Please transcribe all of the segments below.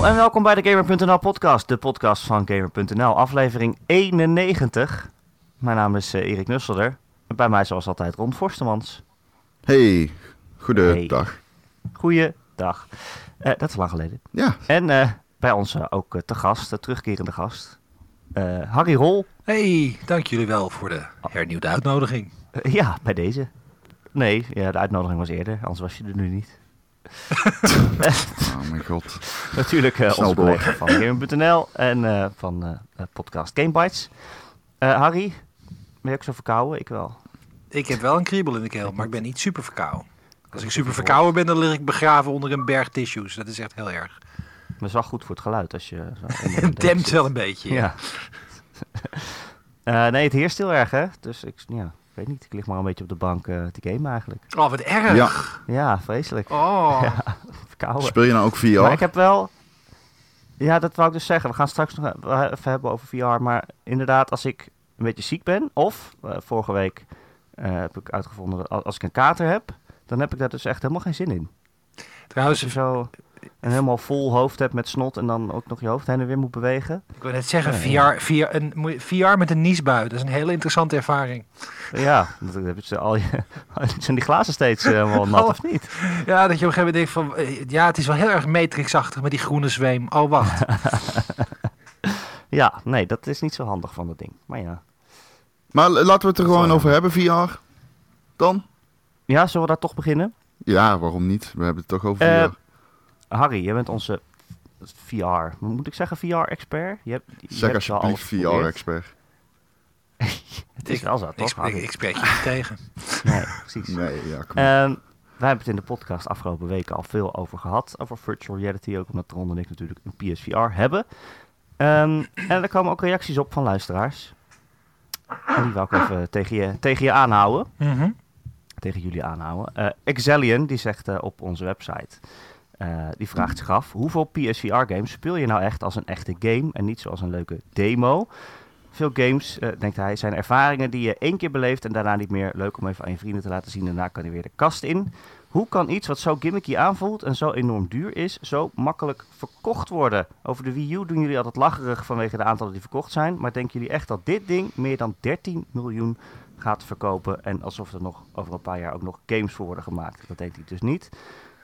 Hallo en welkom bij de Gamer.nl podcast, de podcast van Gamer.nl, aflevering 91. Mijn naam is uh, Erik Nusselder. En bij mij zoals altijd Ron Forstemans. Hey, goedendag. Hey. Goeiedag. Uh, dat is lang geleden. Ja. En uh, bij ons ook te gast, de terugkerende gast, Harry Rol. Hey, dank jullie wel voor de hernieuwde uitnodiging. ja, bij deze. Nee, ja, de uitnodiging was eerder, anders was je er nu niet. oh mijn god. Natuurlijk uh, onze collega van Gamer.nl en uh, van uh, podcast Gamebites. Harry, ben je ook zo verkouden? Ik wel. Ik heb wel een kriebel in de keel, maar ik ben niet super verkouden. Als ik super verkouden ben, dan lig ik begraven onder een berg tissues. Dat is echt heel erg. Maar is wel goed voor het geluid als je... Het dempt wel een beetje. Ja. ja. nee, het heerst heel erg, hè? Dus ik, ja, ik weet niet, ik lig maar een beetje op de bank uh, te gamen eigenlijk. Oh, wat erg. Ja, ja vreselijk. Oh. Ja, verkouden. Speel je nou ook VR? Maar ik heb wel... Ja, dat wou ik dus zeggen. We gaan straks nog even hebben over VR. Maar inderdaad, als ik een beetje ziek ben... Of, uh, vorige week uh, heb ik uitgevonden dat als ik een kater heb... Dan heb ik daar dus echt helemaal geen zin in. Trouwens... Zo een helemaal vol hoofd hebt met snot... en dan ook nog je hoofd heen en weer moet bewegen. Ik wil net zeggen, VR, VR, een, VR met een niesbui. Dat is een hele interessante ervaring. Ja, dat heb je al je, zijn die glazen steeds helemaal nat, of niet? Ja, dat je op een gegeven moment denkt van... Ja, het is wel heel erg matrixachtig met die groene zweem. Oh, wacht. ja, nee, dat is niet zo handig van dat ding. Maar ja. Maar laten we het er gewoon over hebben, VR. Dan? Ja, zullen we daar toch beginnen? Ja, waarom niet? We hebben het toch over uh, VR. Harry, jij bent onze VR, moet ik zeggen VR-expert? Je hebt, je zeg alsjeblieft VR-expert. het is wel zo, toch? Ik, ik spreek je niet tegen. Nee, precies. Nee, ja, kom um, wij hebben het in de podcast afgelopen weken al veel over gehad. Over virtual reality, ook omdat Ron en ik natuurlijk een PSVR hebben. Um, en er komen ook reacties op van luisteraars. En die wil ik even tegen je, tegen je aanhouden. Mm -hmm. Tegen jullie aanhouden. Uh, die zegt uh, op onze website... Uh, die vraagt zich af, hoeveel PSVR-games speel je nou echt als een echte game en niet zoals een leuke demo? Veel games, uh, denkt hij, zijn ervaringen die je één keer beleeft en daarna niet meer. Leuk om even aan je vrienden te laten zien. Daarna kan je weer de kast in. Hoe kan iets wat zo gimmicky aanvoelt en zo enorm duur is, zo makkelijk verkocht worden? Over de Wii U doen jullie altijd lacherig vanwege de aantallen die verkocht zijn. Maar denken jullie echt dat dit ding meer dan 13 miljoen gaat verkopen? En alsof er nog over een paar jaar ook nog games voor worden gemaakt. Dat denkt hij dus niet.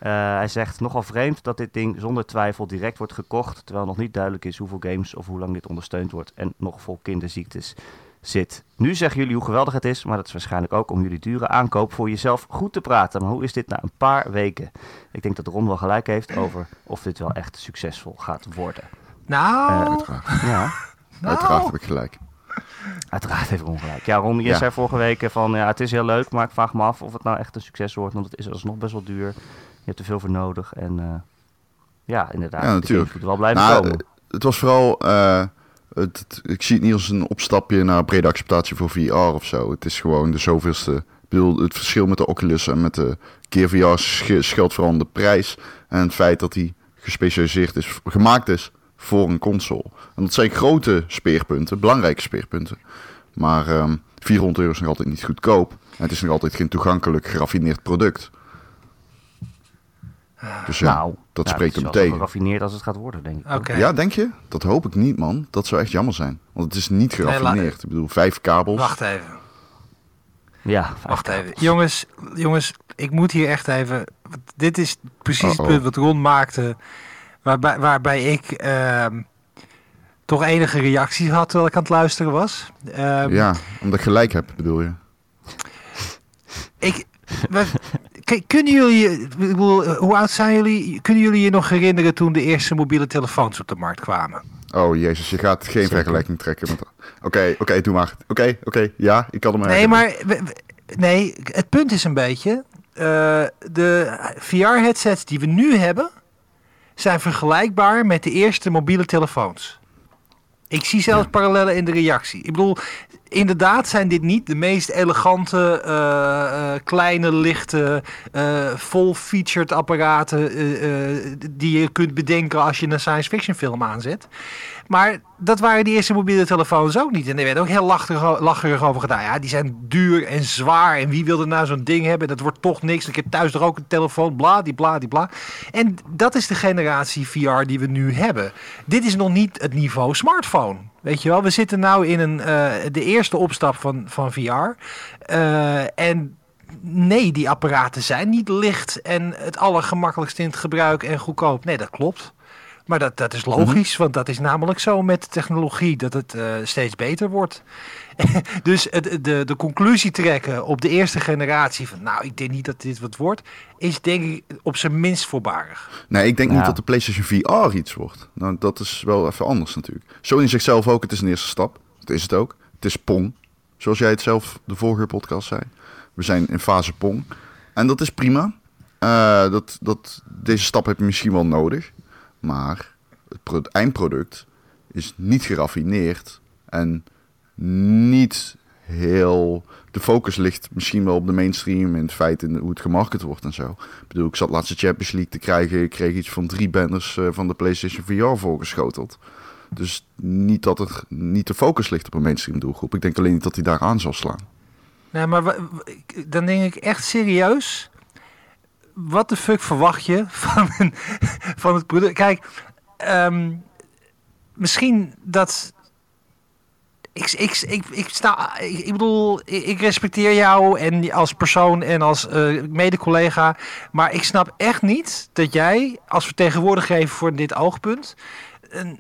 Uh, hij zegt nogal vreemd dat dit ding zonder twijfel direct wordt gekocht, terwijl nog niet duidelijk is hoeveel games of hoe lang dit ondersteund wordt en nog vol kinderziektes zit. Nu zeggen jullie hoe geweldig het is, maar dat is waarschijnlijk ook om jullie dure aankoop voor jezelf goed te praten. Maar hoe is dit na een paar weken? Ik denk dat Ron wel gelijk heeft over of dit wel echt succesvol gaat worden. Nou, uh, uiteraard. Ja. Nou. Uiteraard heb ik gelijk. Uiteraard heeft Ron gelijk. Ja, Ron, je Ja. zei vorige week van ja, het is heel leuk, maar ik vraag me af of het nou echt een succes wordt, want het is alsnog best wel duur. Je hebt er veel voor nodig en uh, ja, inderdaad. Ja, natuurlijk. moet wel blijven Nou, komen. Het was vooral, uh, het, het, ik zie het niet als een opstapje naar brede acceptatie voor VR of zo. Het is gewoon de zoveelste. Ik bedoel, het verschil met de Oculus en met de Gear VR sch scheelt vooral aan de prijs en het feit dat die gespecialiseerd is, gemaakt is voor een console. En dat zijn grote speerpunten, belangrijke speerpunten. Maar um, 400 euro is nog altijd niet goedkoop. En het is nog altijd geen toegankelijk geraffineerd product. Dus ja, nou, dat nou, spreekt hem tegen. geraffineerd als het gaat worden, denk ik. Ja, denk je? Dat hoop ik niet, man. Dat zou echt jammer zijn. Want het is niet geraffineerd. Ik bedoel, vijf kabels. Wacht even. Ja, vijf Wacht even. Jongens, jongens, ik moet hier echt even... Dit is precies Uh-oh. het punt wat Ron maakte. Waarbij, waarbij ik ehm, toch enige reacties had terwijl ik aan het luisteren was. Ehm, Ja, omdat ik gelijk heb, bedoel je. Ik, we- kunnen jullie, ik bedoel, hoe oud zijn jullie? Kunnen jullie je nog herinneren toen de eerste mobiele telefoons op de markt kwamen? Oh, jezus, je gaat geen Zeker. vergelijking trekken met... Oké, oké, doe maar. Oké, oké, ja, ik kan hem Nee, maar we- we- nee, het punt is een beetje, eh, de VR-headsets die we nu hebben, zijn vergelijkbaar met de eerste mobiele telefoons. Ik zie zelfs Ja. parallellen in de reactie. Ik bedoel, inderdaad zijn dit niet de meest elegante, eh, eh, kleine, lichte, eh, full-featured apparaten die je kunt bedenken als je een science fiction film aanzet. Maar dat waren die eerste mobiele telefoons ook niet. En er werd ook heel lacherig, over gedaan. Ja, die zijn duur en zwaar. En wie wilde nou zo'n ding hebben? Dat wordt toch niks. Ik heb thuis toch ook een telefoon. Bla, die bla, die bla. En dat is de generatie VR die we nu hebben. Dit is nog niet het niveau smartphone. Weet je wel, we zitten nou in een, eh, de eerste opstap van, van VR. Eh, en nee, die apparaten zijn niet licht en het allergemakkelijkst in het gebruik en goedkoop. Nee, dat klopt. Maar dat, dat is logisch, want dat is namelijk zo met technologie, dat het eh, steeds beter wordt. dus het, de, de conclusie trekken op de eerste generatie van, nou, ik denk niet dat dit wat wordt, is denk ik op zijn minst voorbarig. Nee, ik denk Ja. niet dat de PlayStation VR iets wordt. Nou, dat is wel even anders natuurlijk. Sony zegt zelf ook, het is een eerste stap. Dat is het ook. Het is Pong. Zoals jij het zelf de vorige podcast zei. We zijn in fase Pong. En dat is prima. Eh, dat, dat, deze stap heb je misschien wel nodig. Maar het pro- eindproduct is niet geraffineerd. En niet heel... De focus ligt misschien wel op de mainstream en het feit in hoe het gemarket wordt en zo. Ik bedoel, ik zat laatst de Champions League te krijgen. Ik kreeg iets van drie banners eh, van de PlayStation VR voorgeschoteld. Dus niet dat er niet de focus ligt op een mainstream doelgroep. Ik denk alleen niet dat hij daar aan zal slaan. Nee, maar dan denk ik echt serieus. Wat de fuck verwacht je van, van het product? Kijk, ehm, misschien dat. Ik, ik, ik, ik, sta, ik, bedoel, ik, respecteer jou en als persoon en als eh, mede-collega. Maar ik snap echt niet dat jij als vertegenwoordiger voor dit oogpunt een-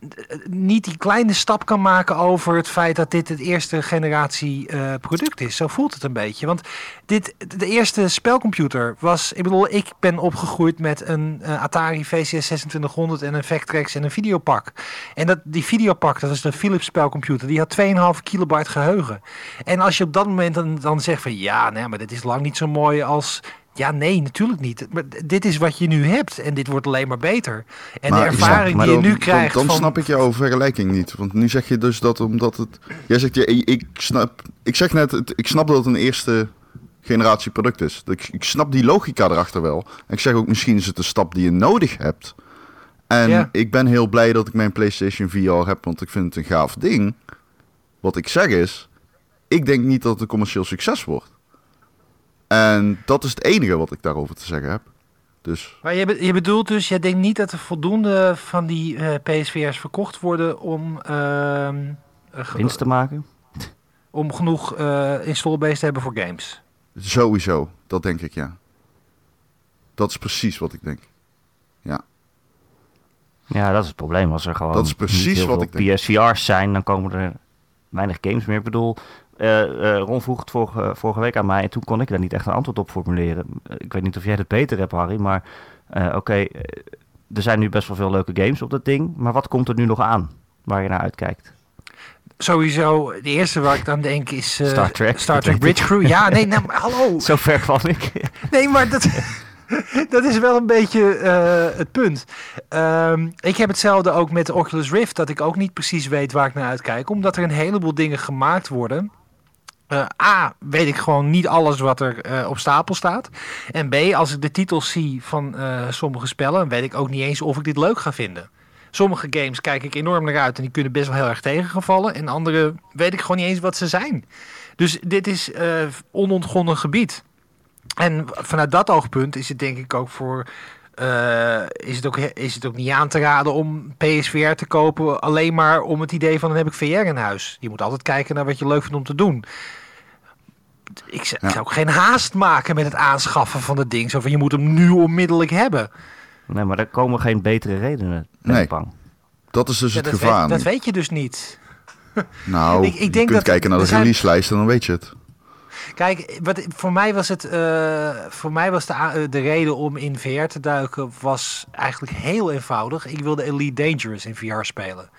niet die kleine stap kan maken over het feit dat dit het eerste generatie eh, product is. Zo voelt het een beetje. Want dit, de eerste spelcomputer was, ik bedoel, ik ben opgegroeid met een eh, Atari VCS 2600 en een Vectrex en een videopak. En dat, die videopak, dat is een Philips spelcomputer, die had 2,5 kilobyte geheugen. En als je op dat moment dan, dan zegt van ja, nee, maar dit is lang niet zo mooi als ja, nee, natuurlijk niet. Maar dit is wat je nu hebt en dit wordt alleen maar beter. En Maar de ervaring snap- die je dan- nu krijgt Dan, dan van... snap ik jouw vergelijking niet. Want nu zeg je dus dat omdat het... Jij zegt, ja, ik, snap... Ik zeg net, ik snap dat het een eerste generatie product is. Ik, ik snap die logica erachter wel. En ik zeg ook, misschien is het een stap die je nodig hebt. En Ja. ik ben heel blij dat ik mijn PlayStation VR heb, want ik vind het een gaaf ding. Wat ik zeg is, ik denk niet dat het een commercieel succes wordt. En dat is het enige wat ik daarover te zeggen heb. Dus Maar je, be- je bedoelt dus, jij denkt niet dat er voldoende van die eh, PSVR's verkocht worden om, ge- Winst te maken. om genoeg eh installbase te hebben voor games. Sowieso, dat denk ik ja. Dat is precies wat ik denk. Ja, dat is het probleem. Als er gewoon Dat is precies niet heel wat veel ik denk. PSVR's zijn, dan komen er weinig games meer. Ik bedoel, Ron vroeg het vorige, vorige week aan mij en toen kon ik daar niet echt een antwoord op formuleren. Eh, ik weet niet of jij het beter hebt, Harry, maar eh, oké, eh, er zijn nu best wel veel leuke games op dat ding. Maar wat komt er nu nog aan waar je naar uitkijkt? Sowieso, de eerste waar ik aan denk is eh, Star Trek, Star Trek Bridge Crew. Ja, nee, nou, hallo. Zo ver kwam ik. Nee, maar dat, dat is wel een beetje eh, het punt. Ehm, ik heb hetzelfde ook met de Oculus Rift, dat ik ook niet precies weet waar ik naar uitkijk, omdat er een heleboel dingen gemaakt worden. Eh, A, weet ik gewoon niet alles wat er eh, op stapel staat. En B, als ik de titels zie van eh, sommige spellen, weet ik ook niet eens of ik dit leuk ga vinden. Sommige games kijk ik enorm naar uit en die kunnen best wel heel erg tegengevallen. En andere weet ik gewoon niet eens wat ze zijn. Dus dit is onontgonnen gebied. En vanuit dat oogpunt is het denk ik ook voor. Eh, is, het ook, is het ook niet aan te raden om PSVR te kopen alleen maar om het idee van dan heb ik VR in huis. Je moet altijd kijken naar wat je leuk vindt om te doen. Ik zou, ik Ja. zou ook geen haast maken met het aanschaffen van het ding. Zo van je moet hem nu onmiddellijk hebben. Nee, maar er komen geen betere redenen. Ben Nee. bang. dat is dus Ja, het dat, gevaar. weet, dat weet je dus niet. Nou, Ik- ik je denk kunt dat- kijken naar de zijn- releaselijst en dan weet je het. Kijk, wat, voor mij was het, eh, voor mij was de, eh, de reden om in VR te duiken was eigenlijk heel eenvoudig. Ik wilde Elite Dangerous in VR spelen.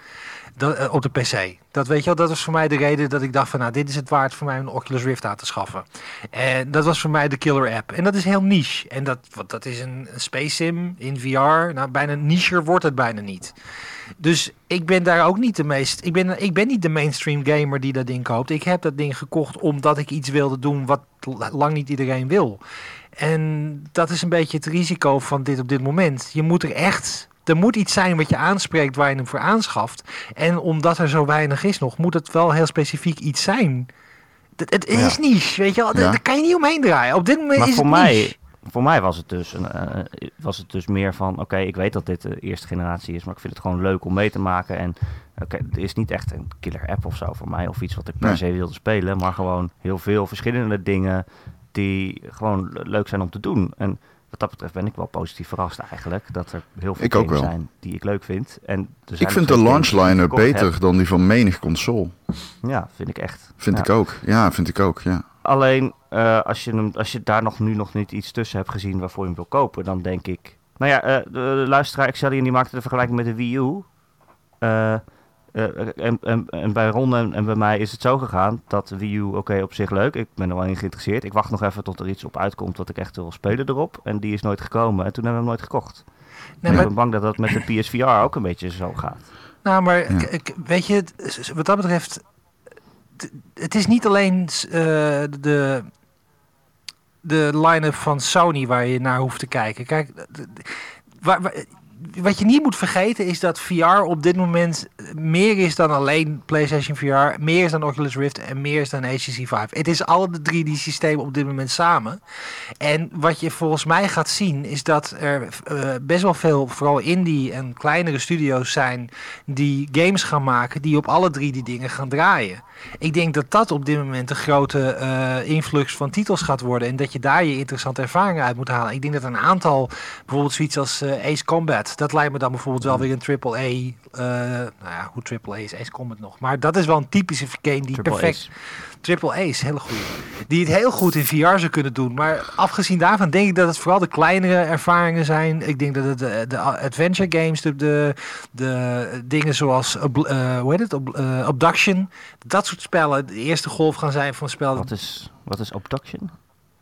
Dat, eh, op de PC. Dat weet je wel, dat was voor mij de reden dat ik dacht van nou, dit is het waard voor mij om een Oculus Rift aan te schaffen. En dat was voor mij de killer app. En dat is heel niche. En dat, want dat is een, een space sim in VR. Nou, bijna nicher wordt het bijna niet. Dus ik ben daar ook niet de meest. Ik ben, ik ben niet de mainstream gamer die dat ding koopt. Ik heb dat ding gekocht omdat ik iets wilde doen wat lang niet iedereen wil. En dat is een beetje het risico van dit op dit moment. Je moet er echt. Er moet iets zijn wat je aanspreekt waar je hem voor aanschaft. En omdat er zo weinig is nog, moet het wel heel specifiek iets zijn. Het, het is Ja. niche, weet je wel. Ja. Daar kan je niet omheen draaien. Op dit moment Maar is voor het mij, niche. Voor mij was het dus, een, eh, was het dus meer van, oké, ik weet dat dit de eerste generatie is, maar ik vind het gewoon leuk om mee te maken. En oké, het is niet echt een killer app of zo voor mij, of iets wat ik per Nee. se wilde spelen, maar gewoon heel veel verschillende dingen die gewoon le- leuk zijn om te doen. En wat dat betreft ben ik wel positief verrast eigenlijk, dat er heel veel Ik ook games wel. zijn die ik leuk vind. En Ik vind de geen launch games die ik line-up gekocht beter dan die van menig console. Ja, vind ik echt. Vind Ja. ik ook. Ja, vind ik ook. Ja. Alleen eh, als, je hem, als je daar nog nu nog niet iets tussen hebt gezien waarvoor je hem wil kopen, dan denk ik. Nou ja, eh, de, de luisteraar die maakte de vergelijking met de Wii U. Eh, eh, en, en, en bij Ron en, en bij mij is het zo gegaan dat Wii U, oké, op zich leuk. Ik ben er wel in geïnteresseerd. Ik wacht nog even tot er iets op uitkomt wat ik echt wil spelen erop. En die is nooit gekomen. En toen hebben we hem nooit gekocht. Nee, ik maar ben bang dat dat met de PSVR ook een beetje zo gaat. Nou, maar Ja. weet je, wat dat betreft, het is niet alleen eh, de, de line-up van Sony waar je naar hoeft te kijken. Kijk, waar, waar- wat je niet moet vergeten is dat VR op dit moment meer is dan alleen PlayStation VR, meer is dan Oculus Rift en meer is dan HTC Vive. Het is alle drie die systemen op dit moment samen. En wat je volgens mij gaat zien is dat er eh, best wel veel, vooral indie en kleinere studio's zijn die games gaan maken die op alle drie die dingen gaan draaien. Ik denk dat dat op dit moment een grote eh, influx van titels gaat worden en dat je daar je interessante ervaringen uit moet halen. Ik denk dat een aantal, bijvoorbeeld zoiets als eh, Ace Combat, dat lijkt me dan bijvoorbeeld wel weer een triple A. eh, nou ja, hoe triple A is Ace Combat nog? Maar dat is wel een typische game die Triple perfect A's. Triple A's, hele goede. Die het heel goed in VR zou kunnen doen. Maar afgezien daarvan denk ik dat het vooral de kleinere ervaringen zijn. Ik denk dat het de, de adventure games, de, de, de dingen zoals eh, hoe heet het? Eh, Abduction, dat soort spellen, de eerste golf gaan zijn van spellen. Wat is, wat is Abduction?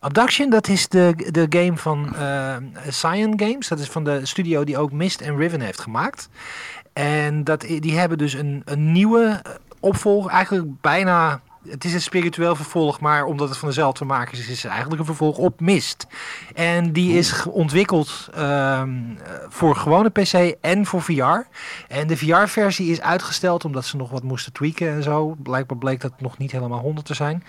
Abduction, dat is de, de game van eh Cyan Games. Dat is van de studio die ook Mist en Riven heeft gemaakt. En dat, die hebben dus een, een nieuwe opvolger, eigenlijk bijna... Het is een spiritueel vervolg, maar omdat het van dezelfde makers is, is het eigenlijk een vervolg op Mist. En die is ontwikkeld ehm, eh, voor gewone PC en voor VR. En de VR-versie is uitgesteld omdat ze nog wat moesten tweaken en zo. Blijkbaar bleek dat nog niet helemaal 100 te zijn.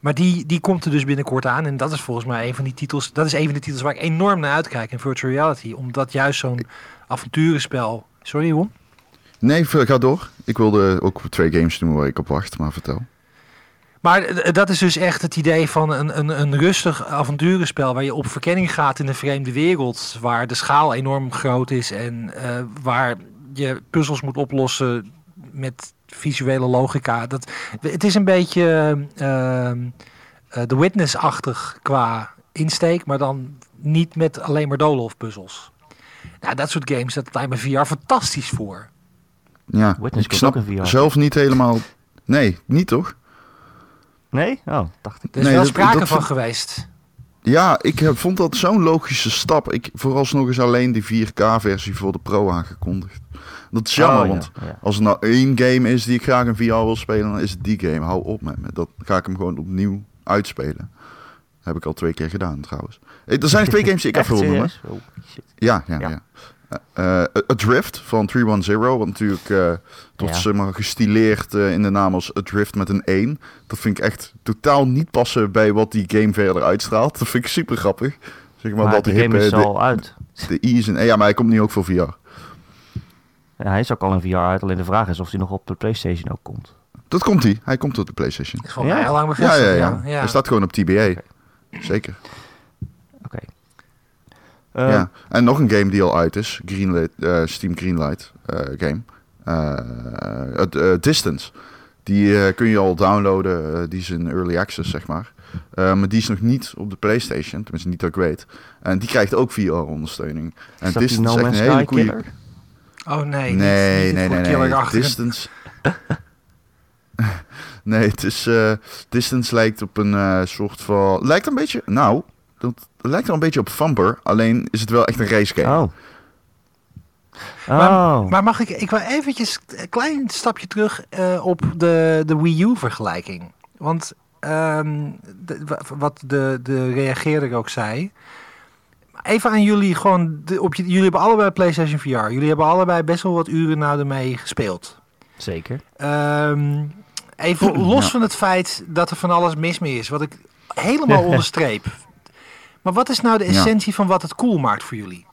Maar die, die komt er dus binnenkort aan. En dat is volgens mij een van die titels. Dat is een van de titels waar ik enorm naar uitkijk in virtual reality. Omdat juist zo'n avonturenspel. Sorry, Ron? Nee, ga door. Ik wilde ook twee games noemen waar ik op wacht, maar vertel. Maar eh, dat is dus echt het idee van een, een, een rustig avonturenspel. Waar je op verkenning gaat in een vreemde wereld. Waar de schaal enorm groot is. En eh, waar je puzzels moet oplossen met visuele logica. Dat, het is een beetje eh, eh, The Witness-achtig qua insteek. Maar dan niet met alleen maar Dolof puzzels. Nou, dat soort games, dat lijkt me VR fantastisch voor. Ja, Witness ik snap ook VR. zelf niet helemaal... Nee, niet toch? Nee? Oh, dacht ik. Er is Nee, wel dat- sprake dat van geweest. Ja, ik heb, vond dat zo'n logische stap. Ik vooralsnog is alleen die 4K-versie voor de Pro aangekondigd. Dat is jammer, Oh, ja, want ja. als er nou één game is die ik graag in VR wil spelen, dan is het die game. Hou op met me. Dat ga ik hem gewoon opnieuw uitspelen. Heb ik al twee keer gedaan trouwens. Eh, Er zijn twee games die ik even wil noemen. Oh, ja, Ja. ja. Eh, eh, Adrift van 310, wat natuurlijk eh tot Ja. zeg maar gestileerd eh, in de naam als Adrift met een 1. Dat vind ik echt totaal niet passen bij wat die game verder uitstraalt. Dat vind ik super grappig. Zeg maar, Maar wat de game is de, al uit. de I's en ja, maar hij komt nu ook voor VR. Ja, hij is ook al in VR uit. Alleen de vraag is of hij nog op de PlayStation ook komt. Dat komt hij. Hij komt op de PlayStation. is Ja? mij heel lang bevestigd. ja, Ja, ja. Hij staat gewoon op TBA. Zeker. Ja. En nog een game die al uit is. Greenlight, eh, Steam Greenlight eh, game. Eh, het, eh, Distance. Die kun je al downloaden. die is in early access, zeg maar. Eh, maar die is nog niet op de PlayStation. Tenminste, niet dat ik weet. En die krijgt ook VR-ondersteuning. En is dat die Distance No is echt Man's een hele goede... killer? Oh nee, Nee, niet, nee, niet nee, nee. killerachtige- Distance. nee, het is. eh, Distance lijkt op een eh, soort van. Lijkt een beetje. Nou, dat lijkt wel een beetje op Thumper. Alleen is het wel echt een race game. Oh. Maar, Oh, maar mag ik, ik wil eventjes een klein stapje terug eh, op de, de Wii U vergelijking. Want ehm, de- wat de, de reageerder ook zei. Even aan jullie gewoon, de, op je, jullie hebben allebei PlayStation VR. Jullie hebben allebei best wel wat uren nou ermee gespeeld. zeker. Ehm, even los Ja. van het feit dat er van alles mis mee is, wat ik helemaal onderstreep. Maar wat is nou de Ja. essentie van wat het cool maakt voor jullie?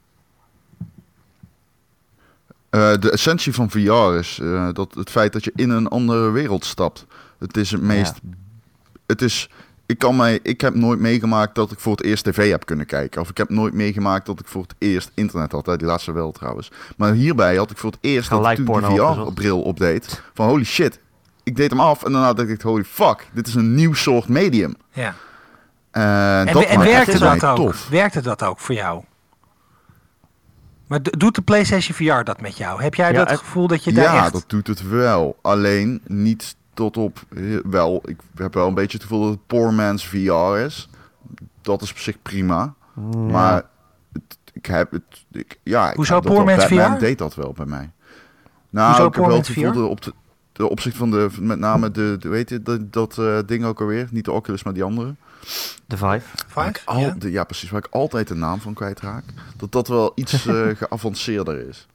Eh, de essentie van VR is eh, dat het feit dat je in een andere wereld stapt. Het is het meest. Het is. Ik, kan mij, ik heb nooit meegemaakt dat ik voor het eerst tv heb kunnen kijken. Of ik heb nooit meegemaakt dat ik voor het eerst internet had. Hè, die laatste wel trouwens. Maar hierbij had ik voor het eerst dat ik toen die. VR-bril opdeed. Van holy shit. Ik deed hem af en daarna dacht ik holy fuck. Dit is een nieuw soort medium. Ja. Eh, En, dat en maakt werkte dat ook? tof. Werkte dat ook voor jou? Maar do- doet de PlayStation VR dat met jou? Heb jij Ja, dat het- gevoel dat je daar Ja, echt... dat doet het wel. Alleen niet tot op. eh, Wel, ik heb wel een beetje het gevoel dat het poor man's VR is. Dat is op zich prima. Mm, Maar het- ik heb het. Ik, ja, ik Hoezo poor man's VR? deed dat wel bij mij. Nou, Hoezo ik heb wel het gevoel dat op de, de opzicht van de. Met name de. de weet je, dat, dat eh, ding ook alweer. Niet de Oculus, maar die andere. De Vive. Waar ik Five? al, Ja? de, ja, precies. Waar ik altijd de naam van kwijtraak. Dat dat wel iets eh, geavanceerder is.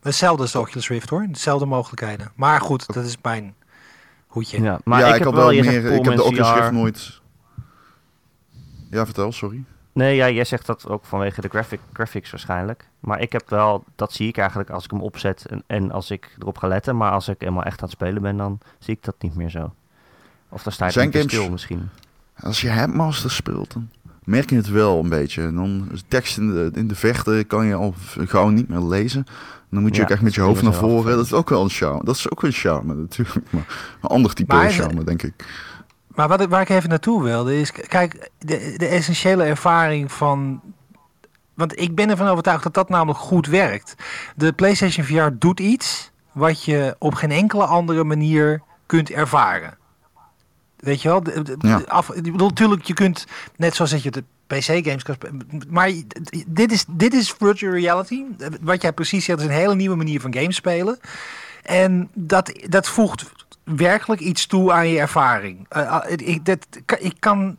Hetzelfde als de Oculus Rift hoor. Dezelfde mogelijkheden. Maar goed, dat is mijn hoedje. Ja, maar ja, ik, ik, heb had wel, meer. Ik heb de Oculus VR. Rift nooit. Ja, vertel, sorry. Nee, ja, jij zegt dat ook vanwege de graphic, graphics waarschijnlijk. Maar ik heb wel, dat zie ik eigenlijk als ik hem opzet en, en als ik erop ga letten. Maar als ik helemaal echt aan het spelen ben, dan zie ik dat niet meer zo. Of dan sta ik stil misschien. Als je Headmaster speelt, dan merk je het wel een beetje. En dan is tekst in de, in de vechten kan je al gauw niet meer lezen. Dan moet je Ja, ook echt met je hoofd naar voren. Dat is ook wel een charme. Dat is ook een charme natuurlijk. Maar een ander type Maar- charme, denk ik. Maar wat ik, waar ik even naartoe wilde is, kijk, de, de essentiële ervaring van. Want ik ben ervan overtuigd dat dat namelijk goed werkt. De PlayStation VR doet iets wat je op geen enkele andere manier kunt ervaren. Weet je wel? De- de- Ja. af, ik bedoel, natuurlijk, je kunt, net zoals dat je de PC-games kan spelen. Maar dit is, dit is virtual reality. Wat jij precies zegt, is een hele nieuwe manier van games spelen. En dat, dat voegt werkelijk iets toe aan je ervaring. Eh, ah, ik, dat, ik kan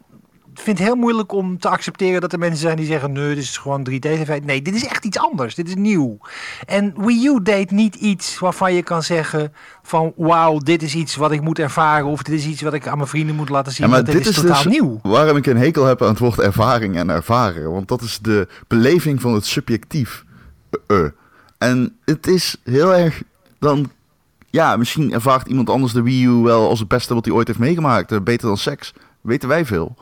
vind het heel moeilijk om te accepteren dat er mensen zijn die zeggen: nee, dit is gewoon 3D-tv. Nee, dit is echt iets anders. Dit is nieuw. En Wii U deed niet iets waarvan je kan zeggen: van wauw, dit is iets wat ik moet ervaren. Of dit is iets wat ik aan mijn vrienden moet laten zien. Ja, maar dit, dit is, totaal dus- nieuw. Waarom ik een hekel heb aan het woord ervaring en ervaren. Want dat is de beleving van het subjectief. Eh, eh. En het is heel erg dan... Ja, misschien ervaart iemand anders de Wii U wel als het beste wat hij ooit heeft meegemaakt. Eh, Beter dan seks. Weten wij veel.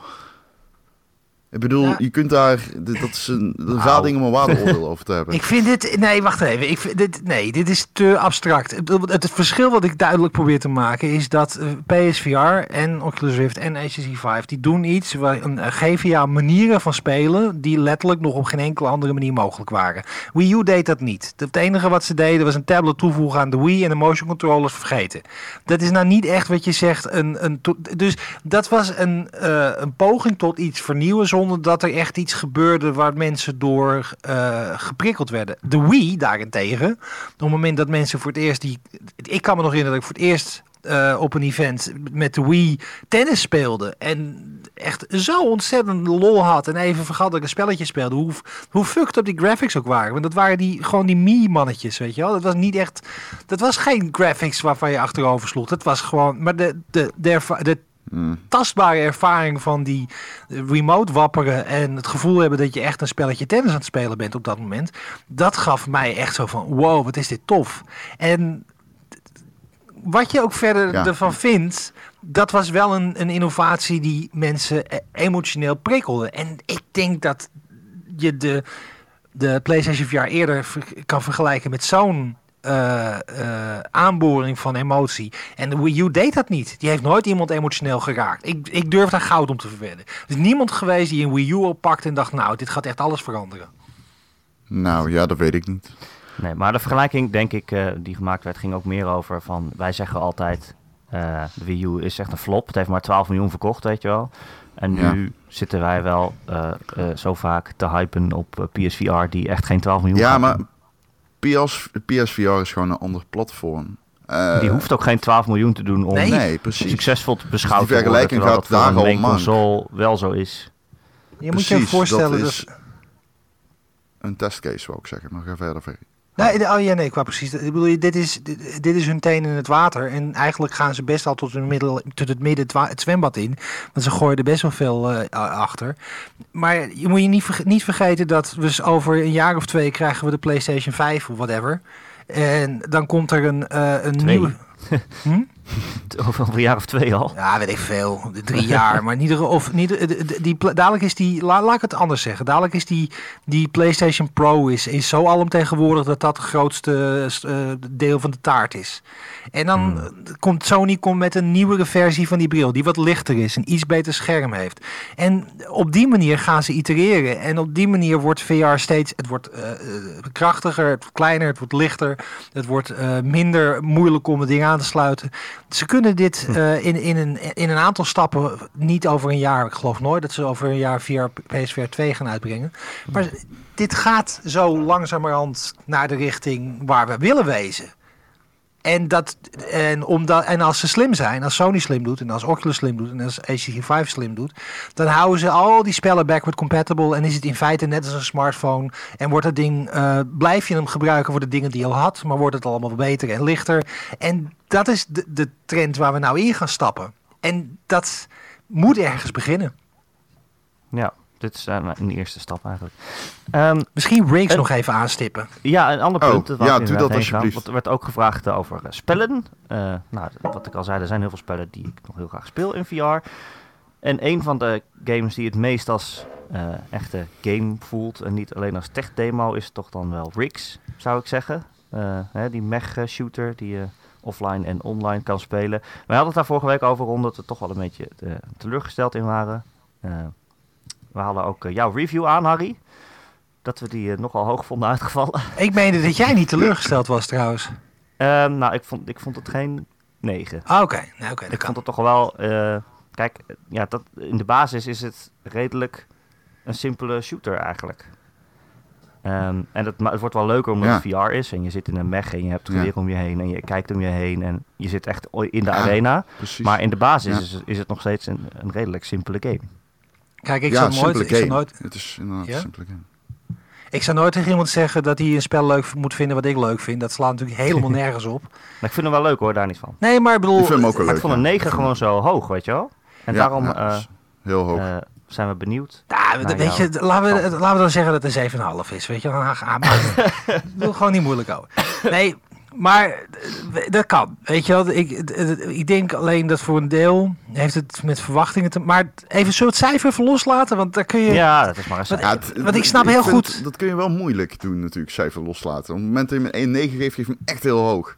Ik bedoel, Ja. je kunt daar... dit- Dat is een, een ding om een waardeoordeel over te hebben. Ik vind dit. Nee, wacht even. Ik vind dit, nee, dit is te abstract. Het, het, het verschil wat ik duidelijk probeer te maken is dat eh, PSVR en Oculus Rift en HTC Vive die doen iets. Waar, een, eh, geven jou manieren van spelen die letterlijk nog op geen enkele andere manier mogelijk waren. Wii U deed dat niet. Het enige wat ze deden was een tablet toevoegen aan de Wii en de motion controllers vergeten. Dat is nou niet echt wat je zegt. Een, een, dus dat was een, eh, een poging tot iets vernieuwen zonder dat er echt iets gebeurde waar mensen door eh, geprikkeld werden. De Wii daarentegen, op het moment dat mensen voor het eerst die... Ik kan me nog herinneren dat ik voor het eerst eh, op een event met de Wii tennis speelde. En echt zo ontzettend lol had. En even vergat dat ik een spelletje speelde. Hoe, hoe fucked up die graphics ook waren. Want dat waren die, gewoon die Mii-mannetjes, weet je wel. Dat was niet echt... Dat was geen graphics waarvan je achterover sloeg. Dat was gewoon... Maar de, de, de, de Hmm. tastbare ervaring van die remote wapperen en het gevoel hebben dat je echt een spelletje tennis aan het spelen bent op dat moment, dat gaf mij echt zo van wow, wat is dit tof. En wat je ook verder Ja. ervan vindt, dat was wel een, een innovatie die mensen e- emotioneel prikkelde. En ik denk dat je de, de PlayStation VR eerder kan vergelijken met zo'n eh, eh, aanboring van emotie. En de Wii U deed dat niet. Die heeft nooit iemand emotioneel geraakt. Ik, ik durf daar goud om te verwedden. Er is niemand geweest die een Wii U oppakt en dacht, nou, dit gaat echt alles veranderen. Nou ja, dat weet ik niet. Nee, maar de vergelijking, denk ik, eh, die gemaakt werd, ging ook meer over van... Wij zeggen altijd, eh, de Wii U is echt een flop. Het heeft maar 12 miljoen verkocht, weet je wel. En nu Ja. zitten wij wel eh, eh, zo vaak te hypen op PSVR... die echt geen 12 miljoen Ja, maar. PS, PSVR is gewoon een ander platform. Eh, Die hoeft ook geen 12 miljoen te doen om Nee. Succesvol te beschouwen Dus die te worden. vergelijking terwijl gaat daar al console wel zo is. Je moet je voorstellen dat een testcase, wou ik zeggen. Maar ga verder, Ferry. Nee, de- oh ja, nee, qua precies. Ik bedoel, dit is, dit, dit is hun teen in het water. En eigenlijk gaan ze best al tot, hun middel, tot het midden het, zwembad in. Want ze gooien er best wel veel eh, achter. Maar je moet je niet, verge- niet vergeten dat we over een jaar of twee krijgen we de PlayStation 5 of whatever. En dan komt er een, eh, een Twee. nieuwe... Hm? Over een jaar of twee al. Ja, weet ik veel. Drie jaar. Maar niet, of niet, de- die, dadelijk is die, la- laat ik het anders zeggen. Dadelijk is die, die PlayStation Pro is, is zo alomtegenwoordig dat dat het grootste eh, deel van de taart is. En dan Hmm. eh, komt Sony komt met een nieuwere versie van die bril, die wat lichter is, een iets beter scherm heeft. En op die manier gaan ze itereren. En op die manier wordt VR steeds, het wordt eh, eh, krachtiger, het wordt kleiner, het wordt lichter. Het wordt eh, minder moeilijk om het ding aan te sluiten. Ze kunnen dit eh, in, in, een, in een aantal stappen niet over een jaar. Ik geloof nooit dat ze over een jaar via PSVR 2 gaan uitbrengen. Maar dit gaat zo langzamerhand naar de richting waar we willen wezen. En, dat, en, omdat, en als ze slim zijn, als Sony slim doet en als Oculus slim doet en als HTC Vive slim doet, dan houden ze al die spellen backward compatible en is het in feite net als een smartphone en wordt het ding, eh, blijf je hem gebruiken voor de dingen die je al had, maar wordt het allemaal beter en lichter. En dat is de, de trend waar we nou in gaan stappen. En dat moet ergens beginnen. Ja, dit is eh, een eerste stap eigenlijk. Ehm, Misschien Rings nog even aanstippen. Ja, een ander Oh, punt. waar ja, doe dat alsjeblieft. Want er werd ook gevraagd over eh, spellen. Eh, nou, wat ik al zei, er zijn heel veel spellen die ik nog heel graag speel in VR. En een van de games die het meest als eh, echte game voelt en niet alleen als tech demo is toch dan wel Rigs, zou ik zeggen. Eh, hè, die mech shooter die je offline en online kan spelen. Wij hadden het daar vorige week over, omdat we toch wel een beetje teleurgesteld in waren. We hadden ook eh, jouw review aan, Harry. Dat we die eh, nogal hoog vonden uitgevallen. Ik meende dat jij niet teleurgesteld was trouwens. Ehm, nou, ik vond, ik vond het geen 9. Ah, Oké, nou, oké, dat Ik kan. vond het toch wel. eh, kijk, ja, dat, in de basis is het redelijk een simpele shooter eigenlijk. Ehm, en het, maar het wordt wel leuker omdat Ja. het VR is. En je zit in een mech en je hebt Ja. geweer om je heen. En je kijkt om je heen. En je zit echt in de Ja, arena. Precies. Maar in de basis Ja. is, is het nog steeds een, een redelijk simpele game. Kijk, ik ja, zou nooit, ik zou nooit, Het is inderdaad Ja? een simpele game. ik zou nooit tegen iemand zeggen dat hij een spel leuk moet vinden wat ik leuk vind. Dat slaat natuurlijk helemaal nergens op. Maar ik vind hem wel leuk hoor, daar niet van. Nee, maar ik bedoel, Ik vind hem ook wel leuk. ik vond een ja. 9 gewoon zo hoog, weet je wel. En Ja, daarom ja, eh, is heel hoog. eh, zijn we benieuwd. Ja, Nou, weet je, laten we, laten we dan zeggen dat het een 7,5 is. Weet je, dan gaan we. Doe gewoon niet moeilijk over. Nee, maar eh, dat kan. Weet je wel, ik, ik denk alleen dat voor een deel heeft het met verwachtingen te Maar even we het cijfer even loslaten, want daar kun je. Ja, dat is maar een cijfer. want ik snap heel goed- Dat kun je wel moeilijk doen natuurlijk, cijfer loslaten. Op het moment dat je hem een 9 geeft, geef je hem echt heel hoog.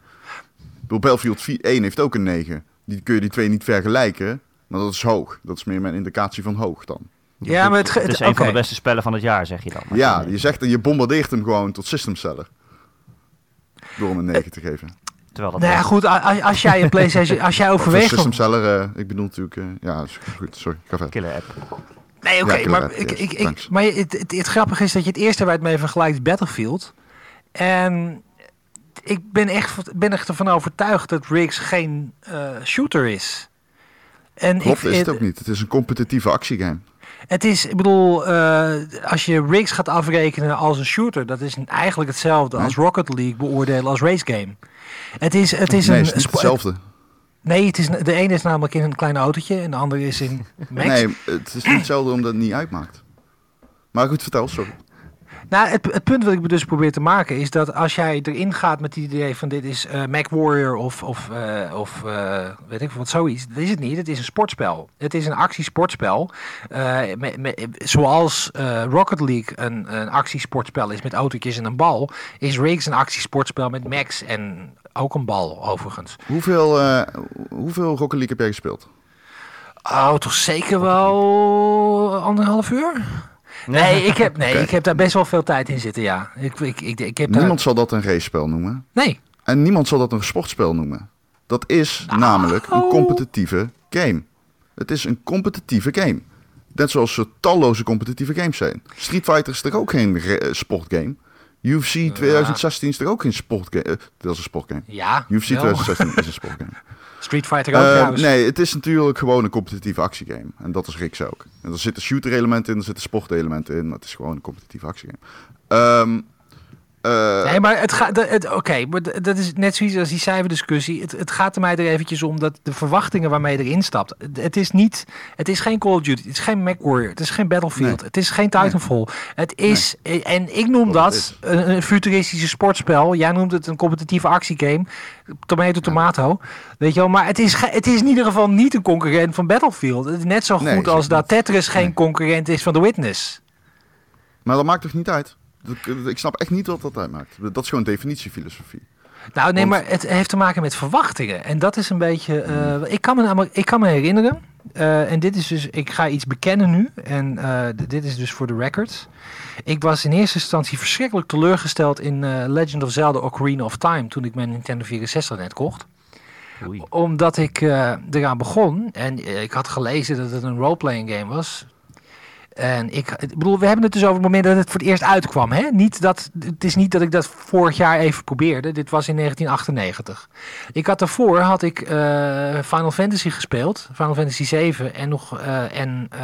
Door Battlefield 4 1 heeft ook een 9. Die kun je die twee niet vergelijken. Maar dat is hoog. Dat is meer mijn indicatie van hoog dan. Ja, maar het, het het- is een van de beste spellen van het jaar, zeg je dan. Maar Ja, je zegt dat je bombardeert hem gewoon tot system seller. Door hem een 9 te geven. Terwijl dat Nou ja, goed, als, als jij een PlayStation, als jij overweegt. system seller, eh, ik bedoel natuurlijk... eh, ja, is goed, sorry, ga verder. killer app. Nee, oké, Ja, maar, app, ik, yes, ik, ik, maar het, het, het grappige is dat je het eerste waar het mee vergelijkt is Battlefield. En ik ben echt, ben echt ervan overtuigd dat Riggs geen eh, shooter is. En Klopt, ik, is het ook niet. Het is een competitieve actiegame. Het is, ik bedoel, eh, als je Riggs gaat afrekenen als een shooter, dat is eigenlijk hetzelfde als Rocket League beoordelen als race game. Het is, het is nee, een het is hetzelfde. Nee, het is, de ene is namelijk in een klein autootje en de andere is in Max. Nee, het is niet hetzelfde omdat het niet uitmaakt. Maar goed, vertel, sorry. Nou, het, het punt wat ik dus probeer te maken is dat als jij erin gaat met het idee van dit is eh Mac Warrior of, of, eh, of eh, weet ik wat zoiets, dat is het niet. Het is een sportspel. Het is een actiesportspel. Me- me- zoals Rocket League een, een actiesportspel is met autootjes en een bal, is Riggs een actiesportspel met Max en ook een bal overigens. Hoeveel, hoeveel Rocket League heb jij gespeeld? Oh, toch zeker wel anderhalf uur? Nee, ik heb, nee ik heb daar best wel veel tijd in zitten, ja. Ik, ik, ik, ik heb daar- Niemand zal dat een race-spel noemen. Nee, En niemand zal dat een sportspel noemen. Dat is Nou. namelijk een competitieve game. Het is een competitieve game. Net zoals er talloze competitieve games zijn. Street Fighter is toch ook geen sportgame? UFC 2016 is toch ook geen sportgame? Eh, dat is een sportgame. Ja, UFC wel. 2016 is een sportgame. Street Fighter ook Eh, trouwens. nee, het is natuurlijk gewoon een competitieve actiegame. En dat is Riks ook. En er zitten shooter-elementen in, er zitten sportelementen in. Maar het is gewoon een competitieve actiegame. Ehm eh, Nee, maar het gaat. Oké, maar dat is net zoiets als die cijferdiscussie. Het, het gaat er mij er eventjes om dat de verwachtingen waarmee je erin stapt. Het- Het is niet. Het is geen Call of Duty. Het is geen MacWarrior. Het is geen Battlefield. Nee. Het is geen Titanfall. Het is. En ik noem dat een, een futuristische sportspel. Jij noemt het een competitieve actiegame. Tomato, tomato. Weet je wel. Maar het is, het is in ieder geval niet een concurrent van Battlefield. Het is net zo goed als dat. Tetris geen concurrent is van The Witness. Maar dat maakt toch niet uit? Ik snap echt niet wat dat uitmaakt. Dat is gewoon definitiefilosofie. Nou, nee, Want- maar het heeft te maken met verwachtingen. En dat is een beetje. eh, ik, kan me namelijk, ik kan me herinneren. eh, en dit is dus. Ik ga iets bekennen nu. En eh, dit is dus voor de record. Ik was in eerste instantie verschrikkelijk teleurgesteld in eh, Legend of Zelda Ocarina of Time. toen ik mijn Nintendo 64 net kocht. Oei. Omdat ik eh, eraan begon. En ik had gelezen dat het een roleplaying game was. En ik, ik bedoel, we hebben het dus over het moment dat het voor het eerst uitkwam. Hè? Niet dat, het is niet dat ik dat vorig jaar even probeerde. Dit was in 1998. Ik had daarvoor had ik eh, Final Fantasy gespeeld. Final Fantasy 7 en nog eh, en eh,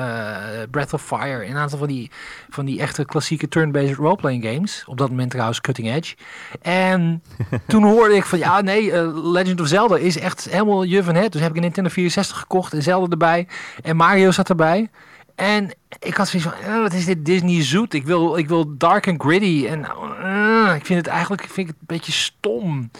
Breath of Fire. En een aantal van die, van die echte klassieke turn-based roleplaying games. Op dat moment trouwens cutting edge. En toen hoorde ik van ja, nee, Legend of Zelda is echt helemaal je van het. Dus heb ik een Nintendo 64 gekocht en Zelda erbij. En Mario zat erbij. En ik had zoiets van, eh, wat is dit Disney zoet? Ik wil, ik wil dark and gritty. En eh, ik vind het eigenlijk vind ik het een beetje stom.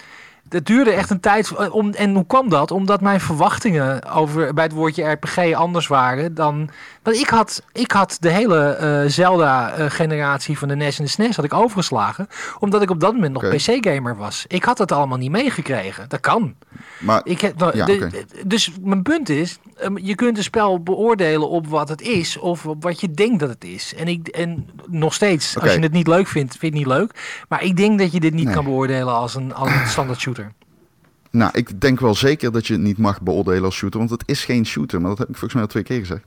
Het duurde echt een tijd. eh, Om, en hoe kwam dat? Omdat mijn verwachtingen over, bij het woordje RPG anders waren dan. Want ik had, ik had de hele eh, Zelda-generatie van de NES en de SNES had ik overgeslagen. Omdat ik op dat moment nog. PC-gamer was. Ik had het allemaal niet meegekregen. Dat kan. Maar Ik heb, nou, Ja, de- Dus mijn punt is, ehm, je kunt een spel beoordelen op wat het is of op wat je denkt dat het is. En, ik, en nog steeds, als je het niet leuk vindt, vind je het niet leuk. Maar ik denk dat je dit niet Nee. kan beoordelen als een, als een standaard shooter. Nou, ik denk wel zeker dat je het niet mag beoordelen als shooter, want het is geen shooter. Maar dat heb ik volgens mij al twee keer gezegd.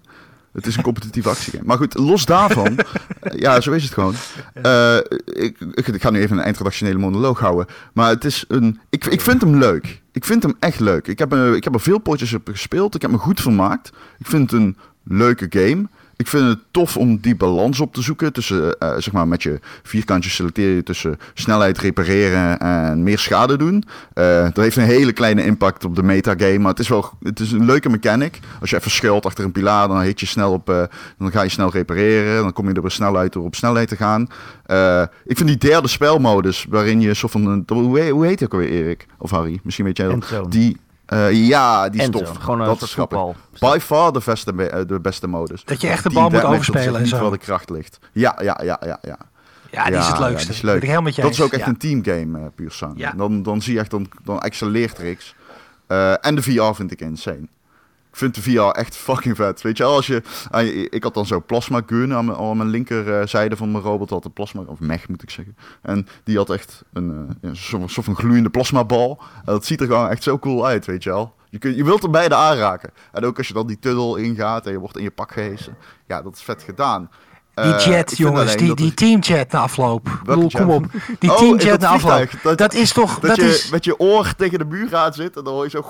Het is een competitieve actiegame. Maar goed, los daarvan, ja, zo is het gewoon. Eh, ik, ik, ga nu even een eindredactionele monoloog houden. Maar het is een. Ik, ik vind hem leuk. Ik vind hem echt leuk. Ik heb, eh, ik heb er veel potjes op gespeeld. Ik heb me goed vermaakt. Ik vind het een leuke game. Ik vind het tof om die balans op te zoeken tussen, eh, zeg maar, met je vierkantjes selecteer je tussen snelheid repareren en meer schade doen. Eh, dat heeft een hele kleine impact op de metagame, maar het is wel, het is een leuke mechanic. Als je even schuilt achter een pilaar, dan hit je snel op, eh, dan ga je snel repareren, dan kom je er weer snel uit door op snelheid te gaan. Eh, ik vind die derde spelmodus, waarin je soort van, een, hoe, heet- het ook weer, Erik? Of Harry? Misschien weet jij dat. Die, eh, ja, die is Endzone. tof. Gewoon een dat is grappig. voetbal. By far de beste, eh, de beste modus. Dat je echt de bal moet overspelen en zo. waar de kracht ligt. Ja, ja, ja, ja, ja. Ja, die is het ja, leukste. die is Ben leuk. ik helemaal met je Dat is ook echt Ja. een teamgame, eh puur. Ja. Dan, dan zie je echt, dan, dan excelleert Rix. Eh, en de VR vind ik insane. Vind de VR echt fucking vet. Weet je wel, als je... ah, ik had dan zo plasma gun aan mijn, aan mijn linkerzijde van mijn robot. Had een plasma, of mech moet ik zeggen. En die had echt een, eh, een soort, soort van gloeiende plasmabal. En dat ziet er gewoon echt zo cool uit, weet je wel. Je, kunt, je wilt er beide aanraken. En ook als je dan die tunnel ingaat en je wordt in je pak gehesen. Ja, dat is vet gedaan. Die Eh, chat, jongens, die, die het- teamchat na afloop. Bedoel, kom op. Die Oh, teamchat na afloop. Dat, dat- is toch... Dat, Dat, je is, met je oor tegen de muur aan zit en dan hoor je zo...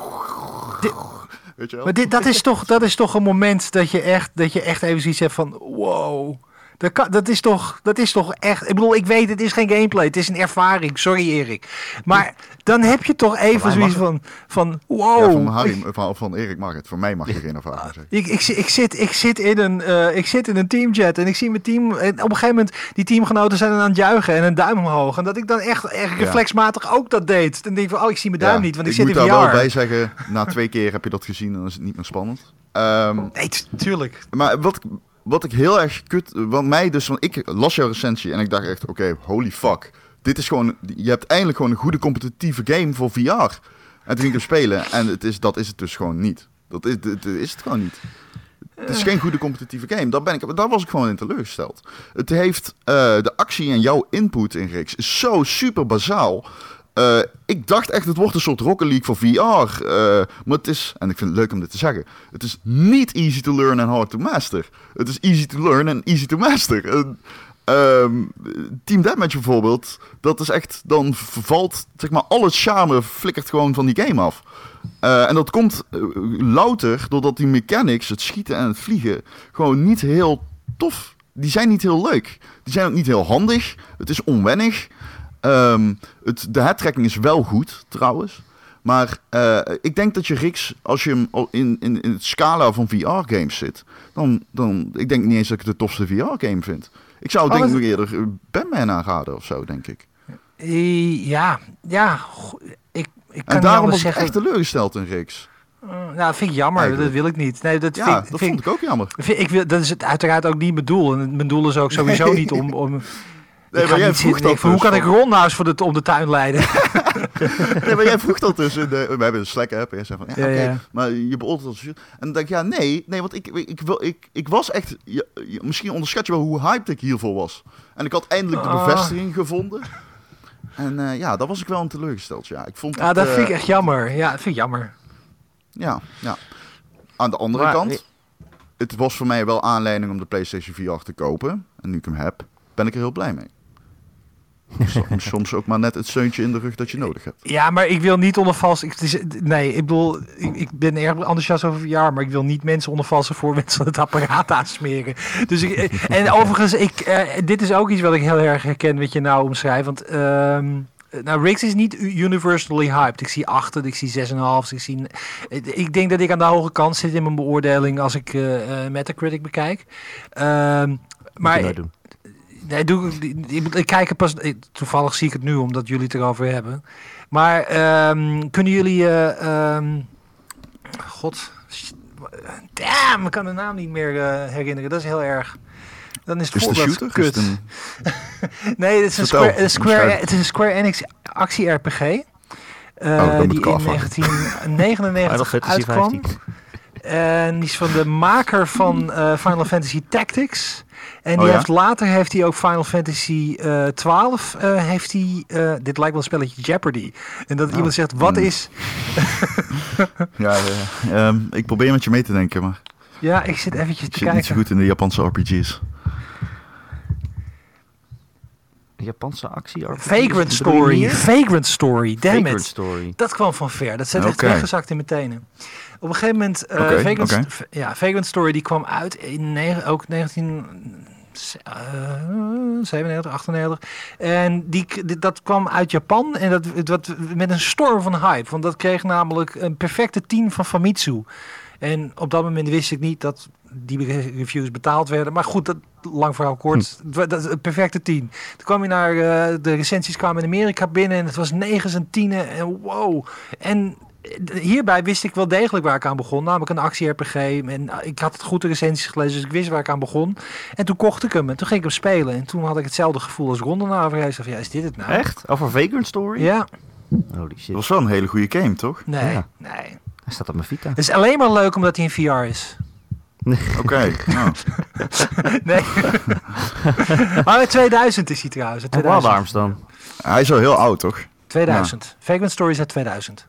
Weet je wel? maar dit, dat, is toch, dat is toch een moment dat je echt, dat je echt even zoiets hebt van... Wow. Dat, kan, dat, is toch, dat is toch echt... Ik bedoel, ik weet, het is geen gameplay. Het is een ervaring. Sorry, Erik. Maar dan heb je toch even zoiets van... van wow. Ja, van, Harry, van, van Erik mag het. Voor mij mag je geen ervaring zeggen. Ik, ik, ik, zit, ik, zit in een, eh, ik zit in een teamchat en ik zie mijn team. En op een gegeven moment, die teamgenoten zijn dan aan het juichen en een duim omhoog. En dat ik dan echt, echt Ja. reflexmatig ook dat deed. Dan denk ik van, oh, ik zie mijn duim Ja, niet, want ik, ik zit moet in daar VR. wel bij zeggen, na twee keer heb je dat gezien en dan is het niet meer spannend. Ehm, Nee, tuurlijk. maar wat, wat ik heel erg kut... Want mij dus... Want ik las jouw recensie en ik dacht echt... Oké, holy fuck. Dit is gewoon... Je hebt eindelijk gewoon een goede competitieve game voor VR. En toen ging ik hem spelen en het is, dat is het dus gewoon niet. Dat is, dat is het gewoon niet. Het is geen goede competitieve game. Daar, ben ik, daar was ik gewoon in teleurgesteld. Het heeft eh, de actie en jouw input in Rix is zo super bazaal. Eh, ik dacht echt, het wordt een soort Rocket League voor VR. eh, maar het is, en ik vind het leuk om dit te zeggen, het is niet easy to learn and hard to master. Het is easy to learn and easy to master. Ehm, Team Deathmatch bijvoorbeeld, dat is echt, dan valt, zeg maar, al het charme flikkert gewoon van die game af. Eh, en dat komt louter doordat die mechanics, het schieten en het vliegen, gewoon niet heel tof. Die zijn niet heel leuk. Die zijn ook niet heel handig. Het is onwennig. Ehm, het, de headtracking is wel goed, trouwens. Maar eh, ik denk dat je Rix, als je hem in, in, in het scala van VR-games zit, dan, dan... Ik denk niet eens dat ik het de tofste VR-game vind. Ik zou Oh, denk ik nog eerder eh, Batman aanraden of zo, denk ik. Eh, Ja, ja. Ik, ik kan En daarom was ik zeggen. echt teleurgesteld in Rix. Eh, nou, dat vind ik jammer. Eigenlijk. Dat wil ik niet. Nee, dat Ja, vind, dat vind, vond ik ook jammer. vind- ik wil, dat is het uiteraard ook niet mijn doel. En mijn doel is ook sowieso Nee. niet om... om Nee, ik maar jij vroeg dat hoe dus kan ik van- Ron eens voor de, om de tuin leiden? Nee, maar jij vroeg dat dus in de... We hebben een Slack-app en jij zei van... Ja, Ja, oké, ja. maar je beoordeelt als... En dan denk ik, ja, nee. Nee, want ik, ik, wil, ik, ik was echt... Je, je- misschien onderschat je wel hoe hyped ik hiervoor was. En ik had eindelijk de Ah. bevestiging gevonden. En eh, ja, daar was ik wel een teleurgesteld, ja. Ik vond Ja, het, dat eh, vind ik echt jammer. Ja, dat vind ik jammer. Ja, ja. Aan de andere Maar- kant... Het was voor mij wel aanleiding om de PlayStation VR te kopen. En nu ik hem heb, ben ik er heel blij mee. Soms- Soms ook maar net het steuntje in de rug dat je nodig hebt. Ja, maar ik wil niet onder vals... Ik, is- nee, ik bedoel, ik, ik ben erg enthousiast over VR, maar ik wil niet mensen onder valse voorwendsel het apparaat aansmeren. Dus ik, eh, en overigens, ik, eh, dit is ook iets wat ik heel erg herken wat je nou omschrijft. Want ehm, nou, Riggs is niet universally hyped. Ik zie 8, ik zie 6,5. Ik, zie, ik denk dat ik aan de hoge kant zit in mijn beoordeling als ik eh, eh, Metacritic bekijk. Ehm, maar. Nee, doe, ik- ik, ik kijk er pas. ik- toevallig zie ik het nu omdat jullie het erover hebben. Maar ehm, kunnen jullie. eh, ehm, God. Damn, ik kan de naam niet meer eh, herinneren. Dat is heel erg. Dan is het Is voorbeeld shooter? Is kut. het een... Nee, het is een Square, een Square, omschrijf. het is een Square Enix actie-RPG. eh, dan moet die in afwachten. 1999 Final Fantasy uitkwam. 15. En die is van de maker van eh, Final Fantasy Tactics. En die Oh ja? heeft later heeft hij ook Final Fantasy eh 12 eh, heeft hij eh, dit lijkt wel een spelletje Jeopardy. En dat Oh. iemand zegt wat Hmm. is Ja, ja, ja. Ehm, ik probeer met je mee te denken, maar Ja, ik zit eventjes ik te zit niet zo kijken. goed in de Japanse RPG's. Japanse actie. Vagrant Story. Vagrant Story. Damn Vagrant it. Story. Dat kwam van ver. Dat zit echt weggezakt in mijn tenen. Op een gegeven moment, Vagrant, v- ja, Vagrant Story die kwam uit in negen- ook 19... eh, 97, 98. En die, dat kwam uit Japan en dat, dat met een storm van hype. Want dat kreeg namelijk een perfecte 10 van Famitsu. En op dat moment wist ik niet dat die re- reviews betaald werden. Maar goed, dat, lang verhaal kort. Het wa- Dat, een perfecte 10. Toen kwam je naar eh, de recensies kwamen in Amerika binnen en het was 9 en 10 en wow. En hierbij wist ik wel degelijk waar ik aan begon. Namelijk een actie-RPG. En eh, ik had het goed de recensies gelezen, dus ik wist waar ik aan begon. En toen kocht ik hem en toen ging ik hem spelen. En toen had ik hetzelfde gevoel als Ron daarna. Hij zei van, ja, is dit het nou? Echt? Over Vagrant Story? Ja, Holy Dat shit. was wel een hele goede game, toch? nee, Ja. nee. Hij staat op mijn Vita. Het is alleen maar leuk omdat hij in VR is. Oké, nou. Nee. maar in 2000 is hij trouwens. in En 2000. Wild Arms dan? Hij is al heel oud, toch? 2000. Vagrant Stories uit 2000.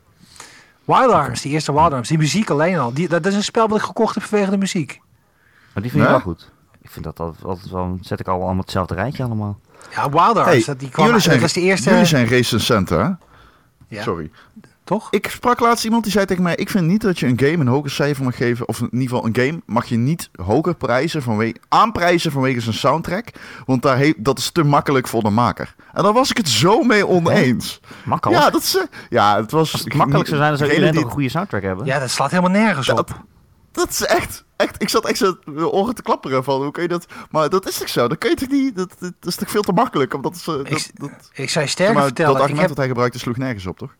Wild Arms, die eerste Wild Arms. Die muziek alleen al. Die, dat is een spel wat ik gekocht heb vanwege de muziek. Maar die vind je wel goed. Ik vind dat altijd, altijd wel... Zet ik al allemaal hetzelfde rijtje allemaal. Ja, Wild Arms. Hey, dat, die kwam, jullie, zijn, dat was de eerste... jullie zijn recensent, hè? ja, Sorry. Toch? Ik sprak laatst iemand die zei tegen mij: Ik vind niet dat je een game een hoger cijfer mag geven. Of in ieder geval, een game mag je niet hoger prijzen vanwege, aanprijzen vanwege zijn soundtrack. Want daar heeft, dat is te makkelijk voor de maker. En daar was ik het zo mee oneens. Makkelijk. Ja, dat is, ja, het was. Als het makkelijk zou zijn, dan zou iedereen die- een goede soundtrack hebben. Ja, dat slaat helemaal nergens op. Dat is echt, echt. Ik zat echt zo de oren te klapperen van hoe kun je dat. Maar dat is toch zo? Dat kun je toch niet. Dat, dat, is toch veel te makkelijk? Omdat. Dat, Ik- dat, Ik zou je zeg sterker maar, dat vertellen. Ik argument heb... dat hij gebruikte sloeg nergens op, toch?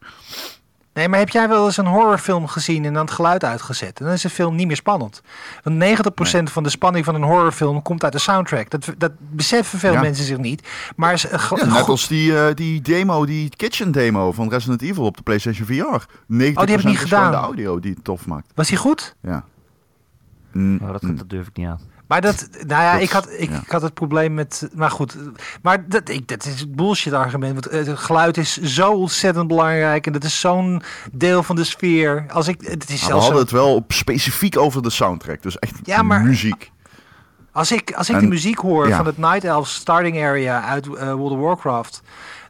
Nee, maar heb jij wel eens een horrorfilm gezien en dan het geluid uitgezet? En dan is de film niet meer spannend. Want 90% van de spanning van een horrorfilm komt uit de soundtrack. Dat, dat beseffen veel Ja. mensen zich niet. Maar Ja, net als die, eh, die demo, die kitchen demo van Resident Evil op de PlayStation VR. 90% Oh, ik niet is gewoon gedaan. de audio die het tof maakt. was die goed? Ja. Mm, Oh, dat, mm. dat durf ik niet aan. Maar dat, nou ja, Dat- ik, had, ik, ja. ik had het probleem met, maar goed, maar dat, ik, dat is bullshit argument. Want het geluid is zo ontzettend belangrijk en dat is zo'n deel van de sfeer. Als ik, het is Maar we zelfs hadden zo- het wel op, specifiek over de soundtrack. Dus echt Ja, maar- muziek. Als ik, als ik En- de muziek hoor ja. van het Night Elf starting area uit eh, World of Warcraft,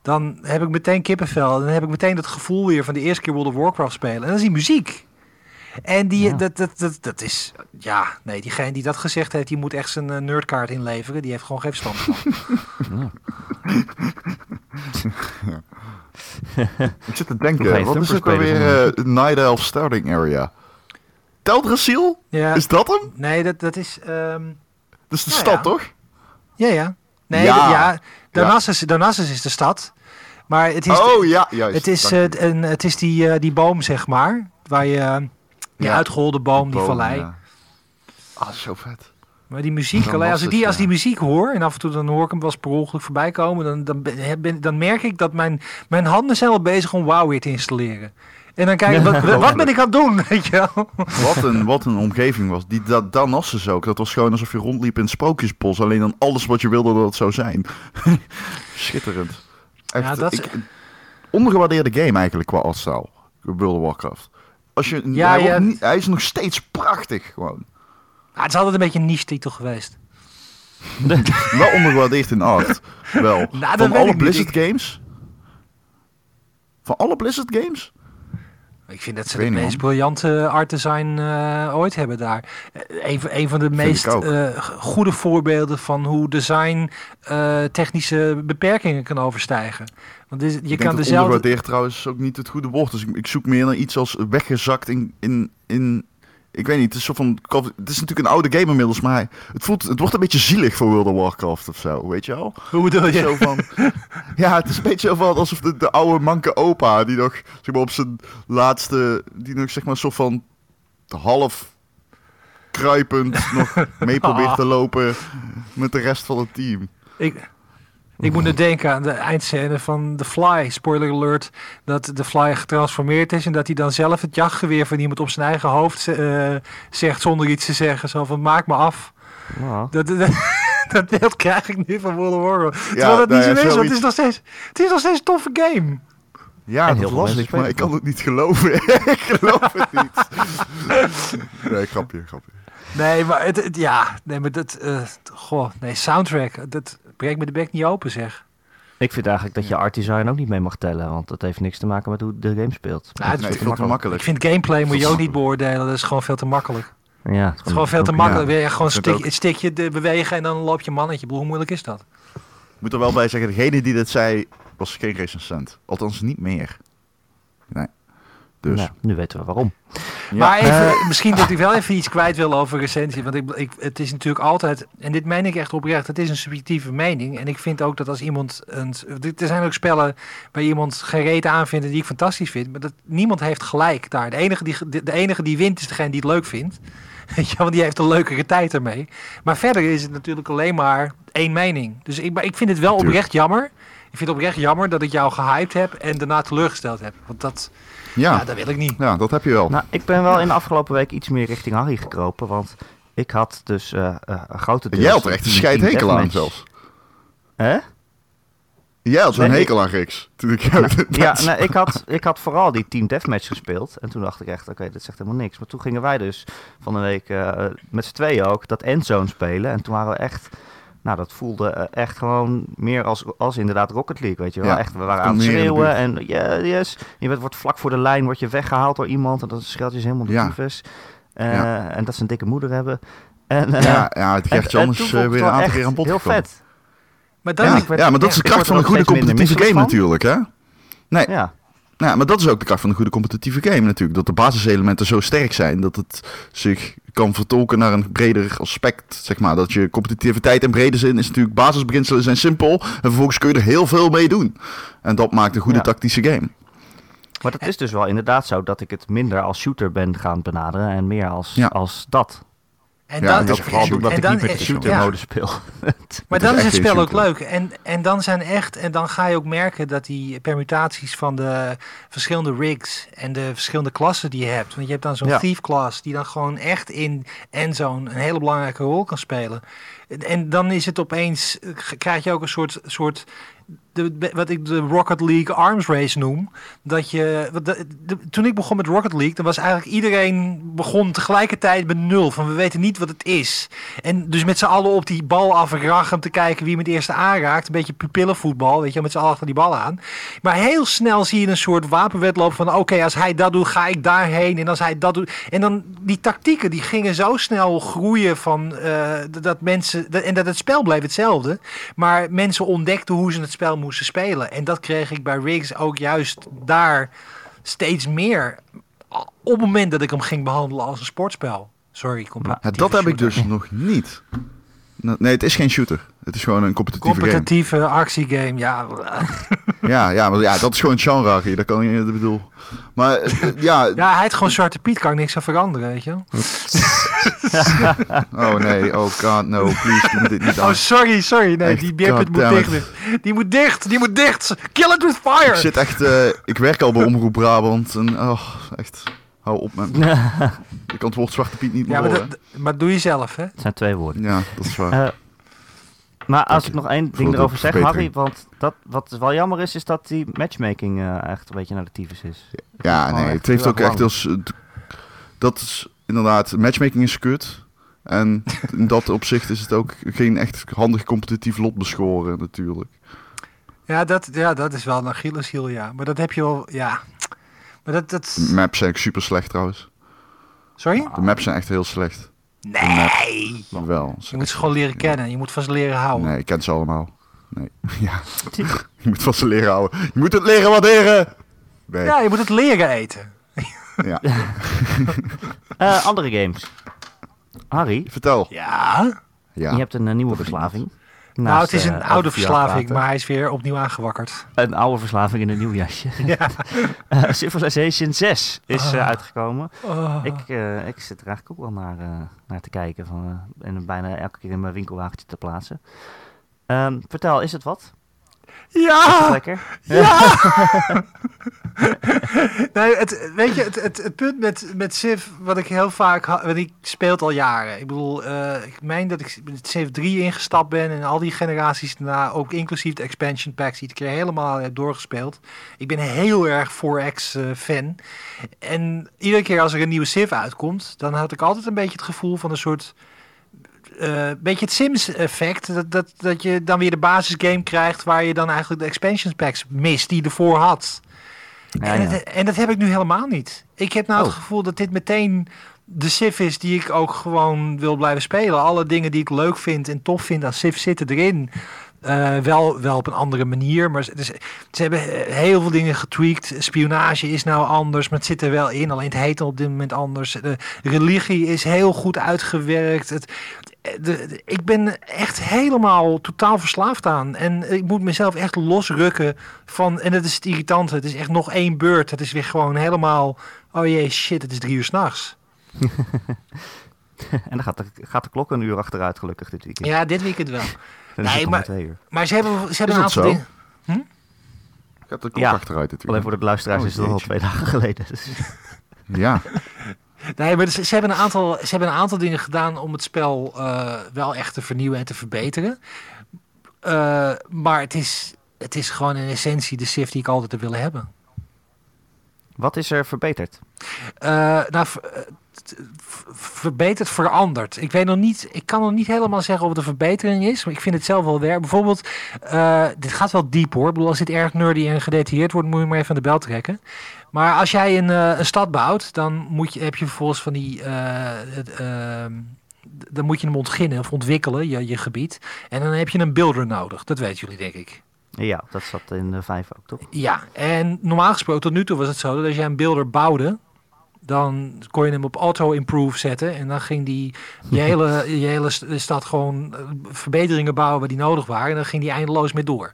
dan heb ik meteen kippenvel. Dan heb ik meteen dat gevoel weer van de eerste keer World of Warcraft spelen. En dat is die muziek. En die, Ja. dat, dat, dat, dat is, ja, nee, diegene die dat gezegd heeft, die moet echt zijn eh, nerdkaart inleveren. Die heeft gewoon geen verstand van. Ik zit te denken, wat is ook thumper spelen alweer eh Night Elf starting area? Teldrassil? Ja, Is dat hem? nee, dat, dat is, ehm, Dat is de Nou stad, ja. toch? ja, ja. Nee, Ja. ja, ja Darnassus, Darnassus is de stad. Maar het is, oh ja, juist. het is, eh, een, het is die, eh, die boom, zeg maar. Waar je, eh, die Ja. uitgeholde boom, die Boom, vallei. Ah, zo vet. Maar die muziek, alleen als ik die, als die muziek hoor, en af en toe dan hoor ik hem wel per ongeluk voorbij komen, dan, dan, ben, dan merk ik dat mijn, mijn handen zijn al bezig om WoW weer te installeren. En dan kijk ik, wat, wat ben ik aan het doen, weet je wel? Wat een, wat een omgeving was. Die da Danassus ook. Dat was gewoon alsof je rondliep in het sprookjesbos. Alleen dan alles wat je wilde dat het zou zijn. Schitterend. Echt, Ja, dat is- ik, ondergewaardeerde game eigenlijk qua artstijl. World of Warcraft. Als je, Ja, hij, ja. niet- hij is nog steeds prachtig gewoon. Ah, het is altijd een beetje een niche titel geweest. Wel ondergewaardeerd in art. Wel. Nou, Van alle niet. Blizzard games? Van alle Blizzard games? Ik vind dat ze de meest briljante art design eh, ooit hebben daar. Eh, Een, van- een van de meest ik eh, goede voorbeelden van hoe design eh, technische beperkingen kan overstijgen. Want dit- je ik kan dezelfde... ondergewaardeerd trouwens ook niet het goede woord. Dus ik, ik zoek meer naar iets als weggezakt in, in, in... Ik weet niet, het is, zo van, het is natuurlijk een oude game inmiddels, maar het, voelt, het wordt een beetje zielig voor World of Warcraft of zo, weet je wel? Hoe bedoel je? Zo van, ja, het is een beetje zo van alsof de, de oude manke opa, die nog zeg maar, op zijn laatste, die nog zeg maar soort van half kruipend nog mee probeert te lopen met de rest van het team. Ik, ik moet nu denken aan de eindscène van The Fly. Spoiler alert. Dat The Fly getransformeerd is. En dat hij dan zelf het jachtgeweer van iemand op zijn eigen hoofd eh, zegt. Zonder iets te zeggen. Zo van maak me af. Ja. Dat, dat, dat beeld krijg ik nu van World of Warcraft. Terwijl dat nou niet ja, zo is. Want het is nog steeds, het is nog steeds een toffe game. Ja, En dat las ik, maar ik kan het niet geloven. ik geloof het niet. nee, grapje, grapje. Nee, maar het, het- ja, nee, maar dat, eh, goh, nee, soundtrack, dat breekt me de bek niet open, zeg. Ik vind eigenlijk dat je art design ook niet mee mag tellen, want dat heeft niks te maken met hoe de game speelt. Ja, het is nee, te veel te Ik makkelijk. vind gameplay moet je ook niet beoordelen, dat is gewoon veel te makkelijk. Ja, Het is gewoon veel te makkelijk. ja, Weer gewoon stik, het stikje de bewegen en dan loop je mannetje. Ik Hoe moeilijk is dat? Ik moet er wel bij zeggen, degene die dit zei, was geen recensent. Althans, niet meer. Nee. Dus. Nou, nu weten we waarom. Ja. Maar even, misschien dat ik wel even iets kwijt wil over recensie. Want ik, ik, het is natuurlijk altijd, en dit meen ik echt oprecht, het is een subjectieve mening. En ik vind ook dat als iemand, een, er zijn ook spellen waar iemand geen reet aanvindt die ik fantastisch vind. Maar dat, niemand heeft gelijk daar. De enige, die, de, de enige die wint is degene die het leuk vindt. Je, want die heeft een leukere tijd ermee. Maar verder is het natuurlijk alleen maar één mening. Dus ik, maar ik vind het wel oprecht jammer. Ik vind het oprecht jammer dat ik jou gehyped heb en daarna teleurgesteld heb. Want dat, ja. ja. dat wil ik niet. ja, dat heb je wel. Nou, ik ben wel in de afgelopen week iets meer richting Harry gekropen, want ik had dus eh eh, een grote deel... Jij had er echt een scheidhekel aan zelfs. Hè? Jij had zo'n Nee, hekel aan Riks. Toen ik Nou, ja, nee, ik, had, ik had vooral die Team Deathmatch gespeeld. En toen dacht ik echt, oké, dit zegt helemaal niks. Maar toen gingen wij dus van de week eh, met z'n tweeën ook dat endzone spelen. En toen waren we echt... Nou, dat voelde eh, echt gewoon meer als, als inderdaad Rocket League, weet je wel. Ja, echt, we waren aan het schreeuwen en ja, yes. Je bent, wordt vlak voor de lijn, word je weggehaald door iemand. En dan scheelt je ze helemaal de Ja. tyfus. Eh, Ja. En dat ze een dikke moeder hebben. En, eh, ja, ja, het eh, vond ik weer het een aantal keer aan bod Heel vet. Maar dan, Ja, ik werd- ja, maar dat is ja, de kracht van een goede competitieve game van. natuurlijk, hè? Nee, Ja, Ja, maar dat is ook de kracht van een goede competitieve game natuurlijk. Dat de basiselementen zo sterk zijn dat het zich kan vertolken naar een breder aspect. Zeg maar. Dat je competitiviteit in brede zin is natuurlijk basisbeginselen zijn simpel. En vervolgens kun je er heel veel mee doen. En dat maakt een goede Ja. tactische game. Maar het is dus wel inderdaad zo dat ik het minder als shooter ben gaan benaderen en meer als, Ja. als dat. En Ja, dat is vooral en- Omdat ik niet met de en- shooter ja. speel. Maar dan is het spel ook leuk. En, en dan zijn echt, en dan ga je ook merken dat die permutaties van de verschillende rigs en de verschillende klassen die je hebt. Want je hebt dan zo'n Ja. thief class die dan gewoon echt in endzone een hele belangrijke rol kan spelen. En dan is het opeens, eh, krijg je ook een soort, soort de, wat ik de Rocket League Arms Race noem. Dat je, toen ik begon met Rocket League, dan was eigenlijk iedereen begon tegelijkertijd met nul. Van we weten niet wat het is. En dus met z'n allen op die bal afrachen om te kijken wie hem het eerste aanraakt. Een beetje pupillenvoetbal, weet je, met z'n allen achter die bal aan. Maar heel snel zie je een soort wapenwedloop van oké, als hij dat doet, ga ik daarheen. En als hij dat doet. En dan die tactieken die gingen zo snel groeien van eh, dat- mensen. en dat het spel bleef hetzelfde. Maar mensen ontdekten hoe ze het spel moesten spelen. En dat kreeg ik bij Riggs ook juist daar steeds meer. Op het moment dat ik hem ging behandelen als een sportspel. Sorry, competitieve dat heb ik dus nog niet. Nee, het is geen shooter. Het is gewoon een competitieve game. Competitieve actiegame, ja. Ja, ja, maar ja, dat is gewoon een genre. Dat kan je, dat bedoel. Maar eh, ja, Ja, hij heet gewoon Zwarte Piet, kan ik niks aan veranderen, weet je wel. oh nee, oh god, no, please, doe dit niet Oh, aan. sorry, sorry. Nee, Echt, die beerput moet dicht. Die moet dicht, die moet dicht. Kill it with Ik fire. zit echt, eh, ik werk al bij Omroep Brabant en oh, echt, hou op met me. Ik antwoord Zwarte Piet niet meer Ja, maar horen. dat, maar doe je zelf, hè? Het zijn twee woorden. Ja, dat is waar. Eh, maar als Dank ik nog één ding erover zeg. Harry, want dat, wat wel jammer is, is dat die matchmaking eh, echt een beetje naar de tyfus is. Ja, gewoon nee, het heeft ook echt als... Dat is inderdaad, matchmaking is kut. En in dat opzicht is het ook geen echt handig competitief lot beschoren natuurlijk. Ja dat, ja, dat is wel een Achilleshiel, ja. Maar dat heb je wel, ja. Maar dat, dat... De maps zijn echt super slecht trouwens. Sorry? De maps zijn echt heel slecht. Nee. Wel. Je moet ze gewoon leren kennen. Je moet van ze leren houden. Nee, ik ken ze allemaal. Nee. Ja. Je moet van ze leren houden. Je moet het leren waarderen. Nee. Ja, je moet het leren eten. Ja. Eh, andere games. Harry, Vertel. Ja. Ja. je hebt een eh, nieuwe verslaving. Nou, het is een eh, oude verslaving, maar hij is weer opnieuw aangewakkerd. Een oude verslaving in een nieuw jasje. Ja. Eh, Civilization 6 is eh, Ah. uitgekomen. Oh. Ik, eh, ik zit er eigenlijk ook wel naar, eh, naar te kijken. Van, eh, en bijna elke keer in mijn winkelwagentje te plaatsen. Ehm, vertel, is het wat? Ja! lekker? Ja! nee, het, weet je, het, het, het punt met, met Civ, wat ik heel vaak had, want ik speel het al jaren. Ik bedoel, eh, ik meen dat ik met Civ 3 ingestapt ben en al die generaties daarna, ook inclusief de expansion packs, die ik keer helemaal heb doorgespeeld. Ik ben heel erg 4X eh, fan. En iedere keer als er een nieuwe Civ uitkomt, dan had ik altijd een beetje het gevoel van een soort eh beetje het Sims-effect. Dat, dat, dat je dan weer de basisgame krijgt waar je dan eigenlijk de expansion packs mist die je ervoor had. Ja, en, ja. Het, en dat heb ik nu helemaal niet. Ik heb nou Oh. het gevoel dat dit meteen de Civ is die ik ook gewoon wil blijven spelen. Alle dingen die ik leuk vind en tof vind aan Civ zitten erin. Eh, wel, wel op een andere manier, maar ze, dus, ze hebben heel veel dingen getweakt. Spionage is nou anders, maar het zit er wel in. Alleen het heet op dit moment anders. De religie is heel goed uitgewerkt. Het, de, de- ik ben echt helemaal totaal verslaafd aan. En ik moet mezelf echt losrukken van... En dat is het irritante. Het is echt nog één beurt. Het is weer gewoon helemaal... Oh jee, shit, het is drie uur s'nachts. En dan gaat de, gaat de klok een uur achteruit gelukkig dit weekend. Ja, dit weekend wel. Dan is nee, maar- twee uur. Maar ze hebben, ze hebben Is een aantal dingen... Gaat de klok Ja. achteruit natuurlijk. Alleen voor de luisteraars Oh, is het al twee dagen geleden. Dus. Ja. Nee, maar ze, ze, hebben een aantal, ze hebben een aantal dingen gedaan om het spel eh, wel echt te vernieuwen en te verbeteren. Eh, maar het is, het is gewoon in essentie de Civ die ik altijd heb willen hebben. Wat is er verbeterd? Eh, nou, verbeterd, veranderd. Ik weet nog niet, ik kan nog niet helemaal zeggen of het een verbetering is, maar ik vind het zelf wel weer. Bijvoorbeeld, dit gaat wel diep hoor. Ik bedoel, als dit erg nerdy en gedetailleerd wordt, moet je maar even aan de bel trekken. Maar als jij een, eh, een stad bouwt, dan moet je, heb je vervolgens van die. eh, ehm, dan moet je hem ontginnen of ontwikkelen, je, je gebied. En dan heb je een builder nodig. Dat weten jullie, denk ik. Ja, dat zat in de vijf ook, toch? Ja, en normaal gesproken tot nu toe was het zo dat als jij een builder bouwde, dan kon je hem op auto-improve zetten en dan ging die je hele, je hele st- stad gewoon eh, verbeteringen bouwen waar die nodig waren en dan ging die eindeloos mee door.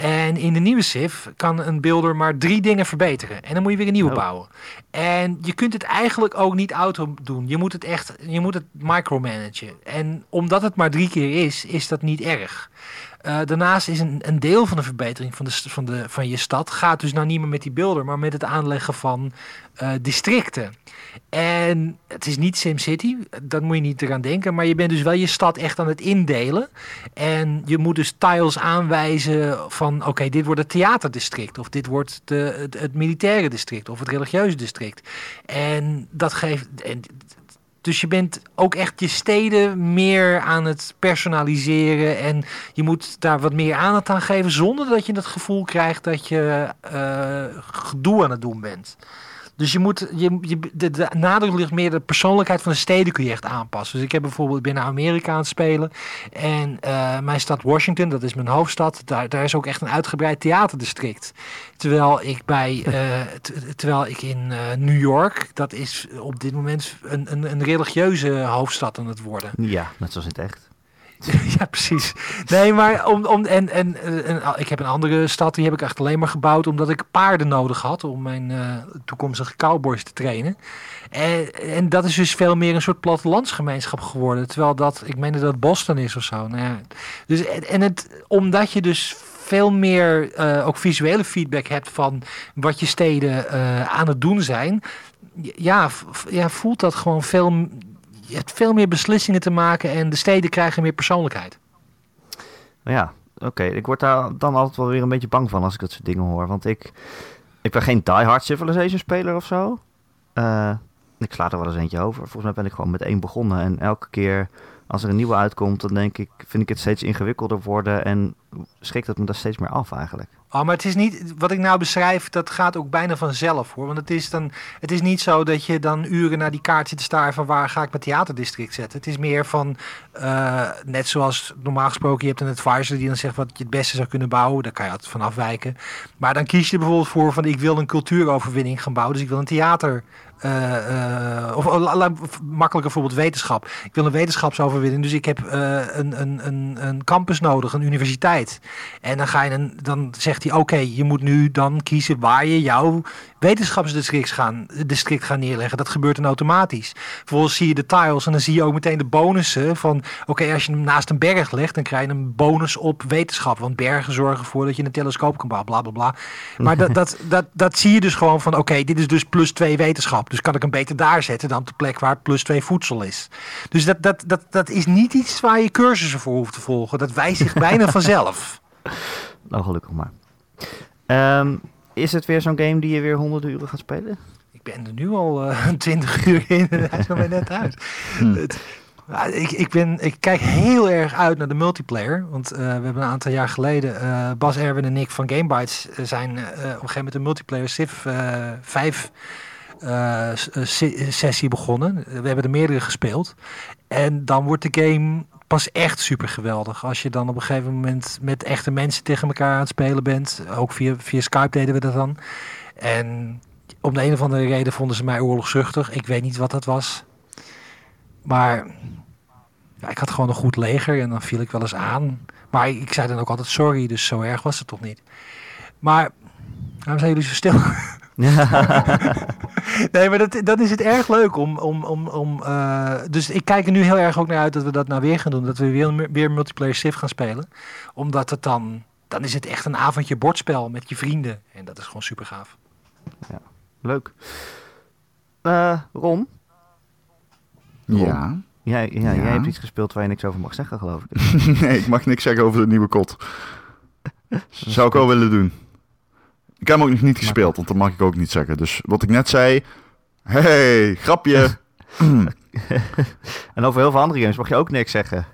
En in de nieuwe Civ kan een builder maar drie dingen verbeteren. En dan moet je weer een nieuwe Oh. bouwen. En je kunt het eigenlijk ook niet auto doen. Je moet het echt, je moet het micromanagen. En omdat het maar drie keer is, is dat niet erg. Eh, daarnaast is een, een deel van de verbetering van, de, van, de, van je stad gaat dus nou niet meer met die builder, maar met het aanleggen van eh, districten. En het is niet SimCity, dat moet je niet eraan denken, maar je bent dus wel je stad echt aan het indelen. En je moet dus tiles aanwijzen van oké, dit wordt het theaterdistrict of dit wordt de, het, het militaire district of het religieuze district. En dat geeft. En, dus je bent ook echt je steden meer aan het personaliseren. En je moet daar wat meer aandacht aan geven. Zonder dat je het gevoel krijgt dat je eh, gedoe aan het doen bent. Dus je moet, je, je, de, de nadruk ligt meer de persoonlijkheid van de steden kun je echt aanpassen. Dus ik heb bijvoorbeeld binnen Amerika aan het spelen. En eh, mijn stad Washington, dat is mijn hoofdstad. Daar, daar is ook echt een uitgebreid theaterdistrict. Terwijl ik bij, eh, terwijl ik in eh, New York, dat is op dit moment een, een, een religieuze hoofdstad aan het worden. Ja, net zoals in het echt. ja, precies. Nee, maar om, om, en, en, eh, ik heb een andere stad, die heb ik echt alleen maar gebouwd omdat ik paarden nodig had om mijn eh, toekomstige cowboys te trainen. En, en dat is dus veel meer een soort plattelandsgemeenschap geworden. Terwijl dat, ik meen dat Boston is of zo. Nou ja, dus, en, het, omdat je dus veel meer eh, ook visuele feedback hebt van wat je steden aan het doen zijn. Ja, ja, voelt dat gewoon veel je hebt veel meer beslissingen te maken en de steden krijgen meer persoonlijkheid. Maar ja, oké. Ik word daar dan altijd wel weer een beetje bang van als ik dat soort dingen hoor. Want ik, ik ben geen diehard Civilization speler of zo. Eh, ik sla er wel eens eentje over. Volgens mij ben ik gewoon met één begonnen. En elke keer als er een nieuwe uitkomt, dan denk ik, vind ik het steeds ingewikkelder worden. En schrikt het me daar steeds meer af eigenlijk. Oh, maar het is niet, wat ik nou beschrijf, dat gaat ook bijna vanzelf hoor. Want het is, dan, het is niet zo dat je dan uren naar die kaart zit te staren van waar ga ik mijn theaterdistrict zetten. Het is meer van, eh, net zoals normaal gesproken, je hebt een advisor die dan zegt wat je het beste zou kunnen bouwen. Daar kan je altijd van afwijken. Maar dan kies je bijvoorbeeld voor van ik wil een cultuuroverwinning gaan bouwen. Dus ik wil een theater eh, eh, of oh, makkelijker bijvoorbeeld wetenschap. Ik wil een wetenschapsoverwinning, dus ik heb eh, een, een, een, een campus nodig, een universiteit. En dan, ga je dan zegt hij, oké, je moet nu dan kiezen waar je jouw wetenschapsdistrict gaan, district gaan neerleggen. Dat gebeurt dan automatisch. Vervolgens zie je de tiles en dan zie je ook meteen de bonussen van, oké, als je hem naast een berg legt, dan krijg je een bonus op wetenschap. Want bergen zorgen ervoor dat je een telescoop kan bouwen, bla bla bla. Maar dat, dat, dat, dat zie je dus gewoon van, oké, dit is dus plus twee wetenschap. Dus kan ik hem beter daar zetten dan op de plek waar plus twee voedsel is. Dus dat, dat, dat, dat is niet iets waar je cursussen voor hoeft te volgen. Dat wijst zich bijna vanzelf. Nou, gelukkig maar. Ehm, is het weer zo'n game die je weer honderden uren gaat spelen? Ik ben er nu al eh 20 uur in hij is nog maar net uit. Het- ja, ik, ik, ben, ik kijk heel erg uit naar de multiplayer. Want eh, we hebben een aantal jaar geleden, eh, Bas, Erwin en ik van Gamebytes zijn eh, op een gegeven moment een multiplayer Civ eh 5 eh, eh, se- sessie begonnen. We hebben er meerdere gespeeld. En dan wordt de game pas echt super geweldig. Als je dan op een gegeven moment met echte mensen tegen elkaar aan het spelen bent. Ook via, via Skype deden we dat dan. En om de een of andere reden vonden ze mij oorlogzuchtig. Ik weet niet wat dat was. Maar ja, ik had gewoon een goed leger en dan viel ik wel eens aan. Maar ik zei dan ook altijd sorry, dus zo erg was het toch niet. Maar waarom zijn jullie zo stil? nee, maar dat, dan is het erg leuk om. om, om, om eh, dus ik kijk er nu heel erg ook naar uit dat we dat nou weer gaan doen. Dat we weer, weer multiplayer Civ gaan spelen. Omdat het dan. Dan is het echt een avondje bordspel met je vrienden. En dat is gewoon super gaaf. Leuk. Eh, Ron, Ja. jij, ja, jij Ja. hebt iets gespeeld waar je niks over mag zeggen, geloof ik. nee, ik mag niks zeggen over de nieuwe kot. Zou ik wel willen doen. Ik heb hem ook nog niet gespeeld, want dat mag ik ook niet zeggen. Dus wat ik net zei... Hey, grapje. En over heel veel andere games mag je ook niks zeggen.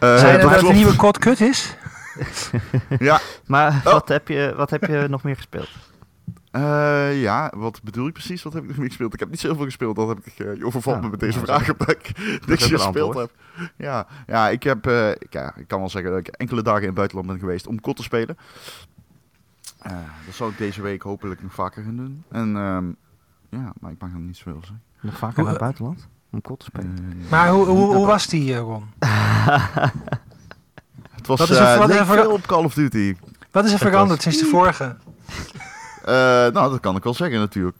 Eh, Zijn dat dat de klopt. nieuwe kot kut is? Ja, Maar Oh. wat, heb je, wat heb je nog meer gespeeld? eh, ja, wat bedoel je precies? Wat heb ik nog niet gespeeld? Ik heb niet zoveel gespeeld. Dat heb ik, eh, je overvalt Ja, me met deze ja, vraag omdat ik niks een gespeeld antwoord. heb. Ja, ja, ik heb, eh, ik, ja, ik kan wel zeggen dat ik enkele dagen in het buitenland ben geweest om kot te spelen. Eh, dat zal ik deze week hopelijk nog vaker gaan doen. En ehm, ja, maar ik mag nog niet zoveel zeggen. Nog vaker Hoe- naar het buitenland? Om kot te spelen? Eh, Maar hoe, hoe, hoe was die, eh, Ron? het was wat is er- eh, wat leek er- veel op Call of Duty. Wat is er veranderd sinds de vorige? Eh, nou, dat kan ik wel zeggen natuurlijk.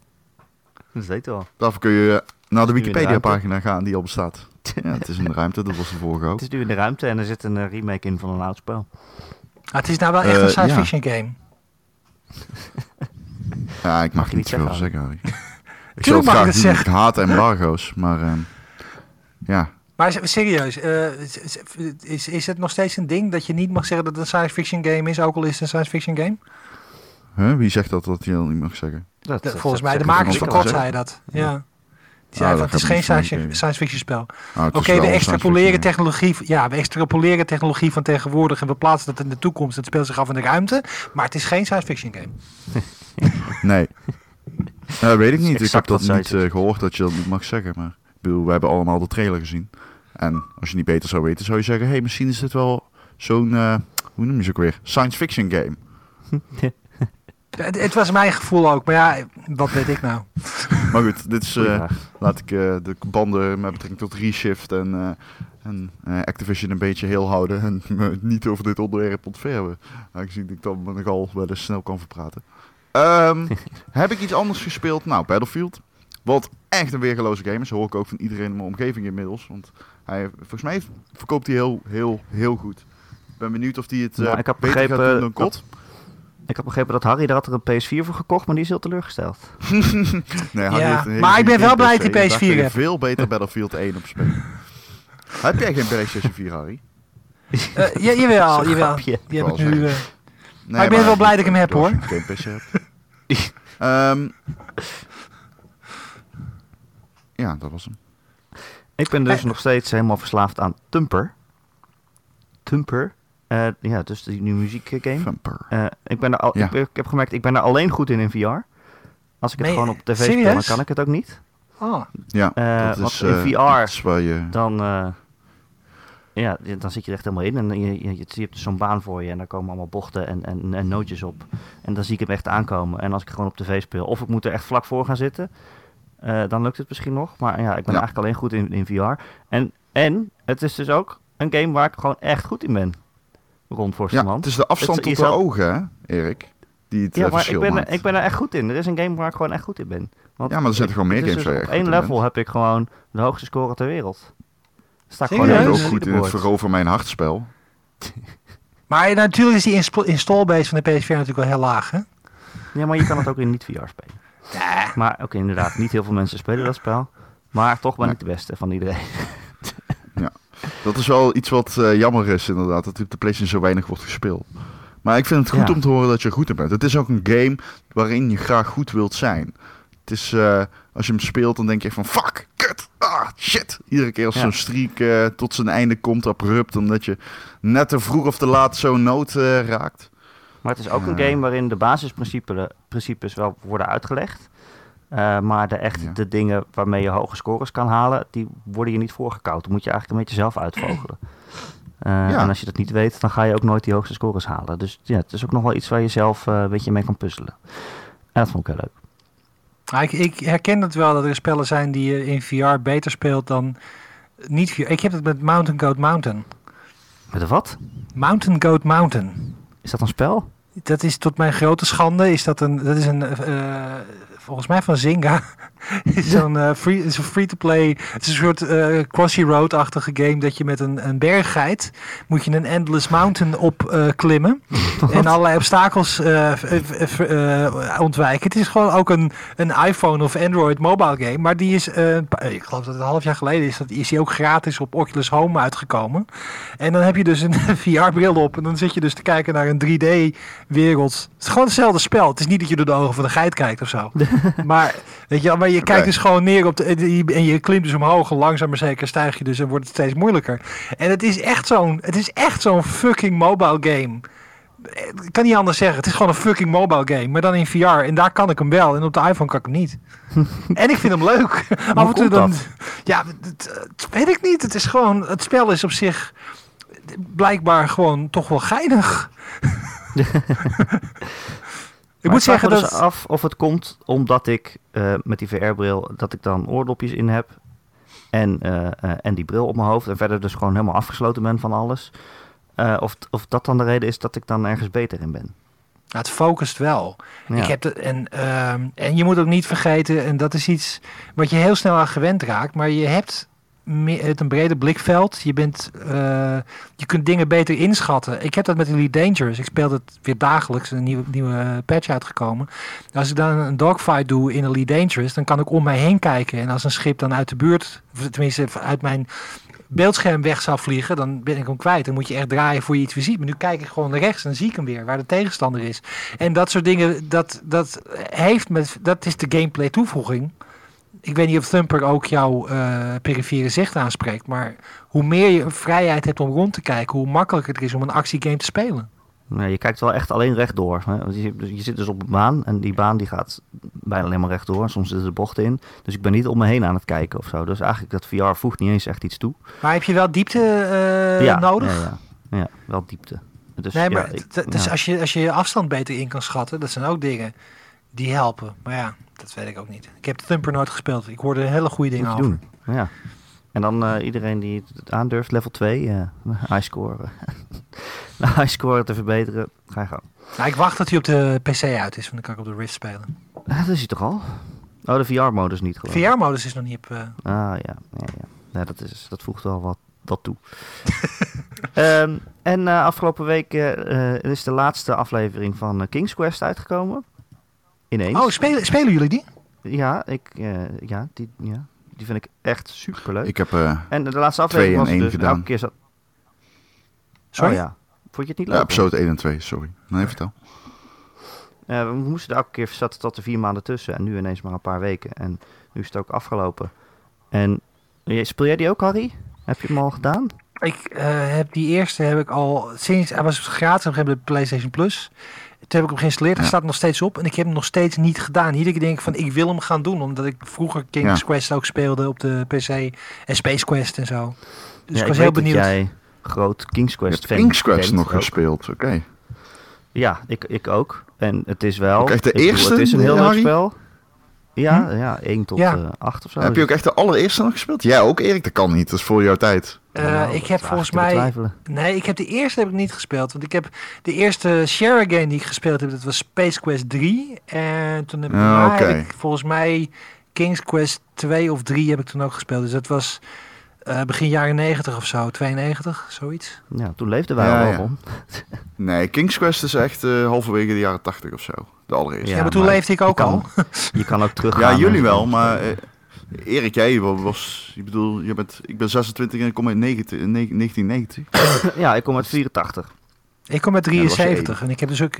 Dat weet je wel. Daarvoor kun je naar de Wikipedia-pagina gaan die al bestaat. Ja, het is in de ruimte, dat was de vorige ook. Het is nu in de ruimte en er zit een eh, remake in van een oud spel. Ah, het is nou wel echt Eh, een science ja. fiction game. Ja, ik mag, niet niet te veel zeggen, ik zou het graag dat doen, zeggen. ik haat embargo's, maar ehm, ja. Maar serieus, eh, s- is, is het nog steeds een ding dat je niet mag zeggen dat het een science fiction game is, ook al is het een science fiction game? Huh? Wie zegt dat dat je dat niet mag zeggen? Dat, De- dat- volgens dat mij, de makers van wel. zei dat. Ja. Die Ah, zei dat van, het is geen science, science fiction spel. Ah, het Oké, we extrapoleren technologie, ja, we extrapoleren technologie van tegenwoordig en we plaatsen dat in de toekomst. Het speelt zich af in de ruimte, maar het is geen science fiction game. Nee. Ja, weet ik niet. Ik heb dat niet eh, gehoord dat je dat niet mag zeggen. Maar ik bedoel, we hebben allemaal de trailer gezien. En als je niet beter zou weten, zou je zeggen... Hé, hey, misschien is dit wel zo'n... eh, hoe noem je ze ook weer? Science fiction game. Het, het was mijn gevoel ook, maar ja, wat weet ik nou? Maar goed, dit is... Eh, laat ik eh, de banden met betrekking tot Reshift en, eh, en eh, Activision een beetje heel houden. En me niet over dit onderwerp ontfermen. Aangezien ik dan nogal wel eens snel kan verpraten. Ehm, heb ik iets anders gespeeld? Nou, Battlefield. Wat echt een weergeloze game is. Hoor ik ook van iedereen in mijn omgeving inmiddels. Want hij, volgens mij verkoopt hij heel, heel, heel goed. Ik ben benieuwd of hij het eh Nou, ik heb beter gaat begrepen doen dan dat- COD. Ik heb begrepen dat Harry, daar had er een PS4 voor gekocht, maar die is heel teleurgesteld. Nee, hij Ja, heeft maar ik ben wel blij dat hij Daar PS4 kun je hebt. veel beter Battlefield 1 op spelen. heb jij geen PlayStation 4, Harry? Eh, ja, jawel, jawel. grapje. Die heb Ik ik wou nu... eh, Nee, Maar ik ben wel blij dat ik hem heb, als hoor. je geen PC hebt. Ehm, ja, dat was hem. Ik ben dus Eh. nog steeds helemaal verslaafd aan Tumper. Tumper. Eh, ja, dus die nieuwe muziekgame. Vamper. Eh, ik, ben er al, Ja. ik, heb gemerkt, ik ben er alleen goed in in VR. Als ik het Nee, gewoon op tv speel, dan kan ik het ook niet. oh. Ja, Eh, dat want is in eh, VR waar je... Dan, eh, ja, dan zit je er echt helemaal in. En je, je, je hebt dus zo'n baan voor je en daar komen allemaal bochten en, en, en nootjes op. En dan zie ik hem echt aankomen. En als ik gewoon op tv speel, of ik moet er echt vlak voor gaan zitten, eh, dan lukt het misschien nog. Maar ja, ik ben Ja. eigenlijk alleen goed in, in VR. En, en het is dus ook een game waar ik gewoon echt goed in ben. Rond voor Ja, man. het is de afstand Het- tot de zou- ogen, hè, Erik? Die het Ja, eh, maar ik verschil ben, maakt. er, ik ben er echt goed in. Er is een game waar ik gewoon echt goed in ben. Want Ja, maar er zijn ik- toch gewoon meer games dus Op één level bent? heb ik gewoon de hoogste score ter wereld. Sta ik gewoon Ik ben Ja, ook goed in het verover mijn hartspel. Maar natuurlijk is die installbase van de PS4 natuurlijk wel heel laag, hè? Ja, maar je kan het ook in niet-VR spelen. Nee. Maar oké, inderdaad, niet heel veel mensen spelen dat spel. Maar toch ben Nee. ik de beste van iedereen. Dat is wel iets wat eh, jammer is, inderdaad. Dat op de PlayStation zo weinig wordt gespeeld. Maar ik vind het goed Ja. om te horen dat je er goed in bent. Het is ook een game waarin je graag goed wilt zijn. Het is, eh, als je hem speelt, dan denk je van fuck, kut, ah, shit. Iedere keer als Ja. zo'n streak eh, tot zijn einde komt, abrupt, omdat je net te vroeg of te laat zo'n nood raakt. Maar het is ook een game waarin de basisprincipes principes wel worden uitgelegd. Eh, maar de, echt, Ja. de dingen waarmee je hoge scores kan halen, die worden je niet voorgekoud. Dan moet je eigenlijk een beetje zelf uitvogelen. Eh, Ja. En als je dat niet weet, dan ga je ook nooit die hoogste scores halen. Dus ja, het is ook nog wel iets waar je zelf eh, een beetje mee kan puzzelen. En dat vond ik heel leuk. Ik, ik herken het wel dat er spellen zijn die je in VR beter speelt dan niet VR. Ik heb het met Mountain Goat Mountain. Met een wat? Mountain Goat Mountain. Is dat een spel? Dat is tot mijn grote schande. Is dat een. Dat is een. eh, volgens mij van Zynga. is zo'n eh, free, is een free-to-play. Het is een soort eh Crossy Road-achtige game. Dat je met een, een berggeit. moet je een Endless Mountain op eh, klimmen. en allerlei obstakels ontwijken. Het is gewoon ook een, een iPhone of Android mobile game. Maar die is. ik geloof dat het een half jaar geleden is. Dat is die ook gratis op Oculus Home uitgekomen. En dan heb je dus een VR-bril op. En dan zit je dus te kijken naar een 3D-wereld. Het is gewoon hetzelfde spel. Het is niet dat je door de ogen van de geit kijkt of zo. maar, weet je, wel, maar je kijkt dus gewoon neer op de. En je klimt dus omhoog. En langzaam maar zeker stijg je dus en wordt het steeds moeilijker. En het is echt zo'n. Het is echt zo'n fucking mobile game. Ik kan niet anders zeggen. Het is gewoon een fucking mobile game. Maar dan in VR. En daar kan ik hem wel. En op de iPhone kan ik hem niet. en ik vind hem leuk. Af en toe dan. dat? Ja, het weet ik niet. Het is gewoon. Het spel is op zich blijkbaar gewoon toch wel geinig. Ik Maar moet zeggen me dat. dus af of het komt omdat ik eh, met die VR-bril dat ik dan oordopjes in heb en, eh, eh, en die bril op mijn hoofd en verder dus gewoon helemaal afgesloten ben van alles. Eh, of, of dat dan de reden is dat ik dan ergens beter in ben. Ja, het focust wel. Ja. Ik heb de, en, ehm, en je moet ook niet vergeten, en dat is iets wat je heel snel aan gewend raakt, maar je hebt het een breder blikveld. Je, bent, eh, je kunt dingen beter inschatten. Ik heb dat met Elite Dangerous. Ik speel het weer dagelijks. Een nieuwe, nieuwe patch uitgekomen. Als ik dan een dogfight doe in Elite Dangerous, dan kan ik om mij heen kijken. En als een schip dan uit de buurt, tenminste uit mijn beeldscherm weg zou vliegen, dan ben ik hem kwijt. Dan moet je echt draaien voor je iets weer ziet. Maar nu kijk ik gewoon naar rechts en zie ik hem weer, waar de tegenstander is. En dat soort dingen, dat, dat, heeft met, dat is de gameplay toevoeging. Ik weet niet of Thumper ook jouw uh, perifere zicht aanspreekt, maar hoe meer je vrijheid hebt om rond te kijken, hoe makkelijker het is om een actiegame te spelen. Nee, je kijkt wel echt alleen rechtdoor. Hè? Je, je zit dus op een baan en die baan die gaat bijna alleen maar rechtdoor. Soms zitten er bochten in. Dus ik ben niet om me heen aan het kijken of zo. Dus eigenlijk dat VR voegt niet eens echt iets toe. Maar heb je wel diepte uh, ja, nodig? Ja, ja, ja, wel diepte. Dus, nee, maar ik, dus als, je, als je je afstand beter in kan schatten, dat zijn ook dingen die helpen. Maar ja, dat weet ik ook niet. Ik heb de Thumper nooit gespeeld. Ik hoorde hele goede dingen over. Doen. Ja. En dan uh, iedereen die het aandurft, level 2, uh, high score. high score te verbeteren, ga je gang. Nou, ik wacht dat hij op de PC uit is, want dan kan ik op de Rift spelen. Dat is hij toch al? Oh, de VR-modus niet gewoon. VR-modus is nog niet op... Uh... Ah, ja. ja, ja. ja dat, is, dat voegt wel wat, wat toe. um, en afgelopen week is de laatste aflevering van King's Quest uitgekomen. Ineens. Oh, spelen, spelen jullie die? Ja, ik, ja, die, ja, die vind ik echt super leuk. Ik heb en de laatste aflevering was dus gedaan. elke keer zat... Sorry? Oh, ja. Vond je het niet leuk? Ja, episode 1 en 2, sorry. Nee, vertel. Uh, we moesten elke keer zat tot de vier maanden tussen en nu ineens maar een paar weken. En nu is het ook afgelopen. En speel jij die ook, Harry? Heb je hem al gedaan? Ik uh, heb die eerste heb ik al sinds hij was gratis op de PlayStation Plus. Toen heb ik hem geïnstalleerd. Hij staat nog steeds op en ik heb hem nog steeds niet gedaan. Iedere keer denk ik van ik wil hem gaan doen, omdat ik vroeger King's ja. Quest ook speelde op de PC en Space Quest en zo. Dus ja, ik was ik heel benieuwd. jij groot King's Quest fan King's Quest nog gespeeld, oké. Okay. Ja, ik, ik ook. En het is wel... Kijk, de eerste, bedoel, het is een heel leuk spel. Ja, hm? ja 1 tot ja. Uh, 8 of zo. Heb je ook echt de allereerste nog gespeeld? Ja, ook Erik, dat kan niet. Dat is voor jouw tijd. Uh, nou, ik heb volgens mij... Nee, ik heb de eerste heb ik niet gespeeld. Want ik heb de eerste share game die ik gespeeld heb, dat was Space Quest 3. En toen heb, okay. heb ik volgens mij King's Quest 2 of 3 heb ik toen ook gespeeld. Dus dat was uh, begin jaren 90 of zo, 92, zoiets. Ja, toen leefden wij ja, al ja. nee, King's Quest is echt uh, halverwege de jaren 80 of zo. De allereerste. Ja, ja maar toen maar leefde ik ook je al. Je kan ook terug. Ja, jullie wel, maar uh, Erik, jij was, ik bedoel, je bent, ik ben 26 en ik kom uit 19, 1990. ja, ik kom uit 84. Ik kom uit 73 en ik heb dus ook...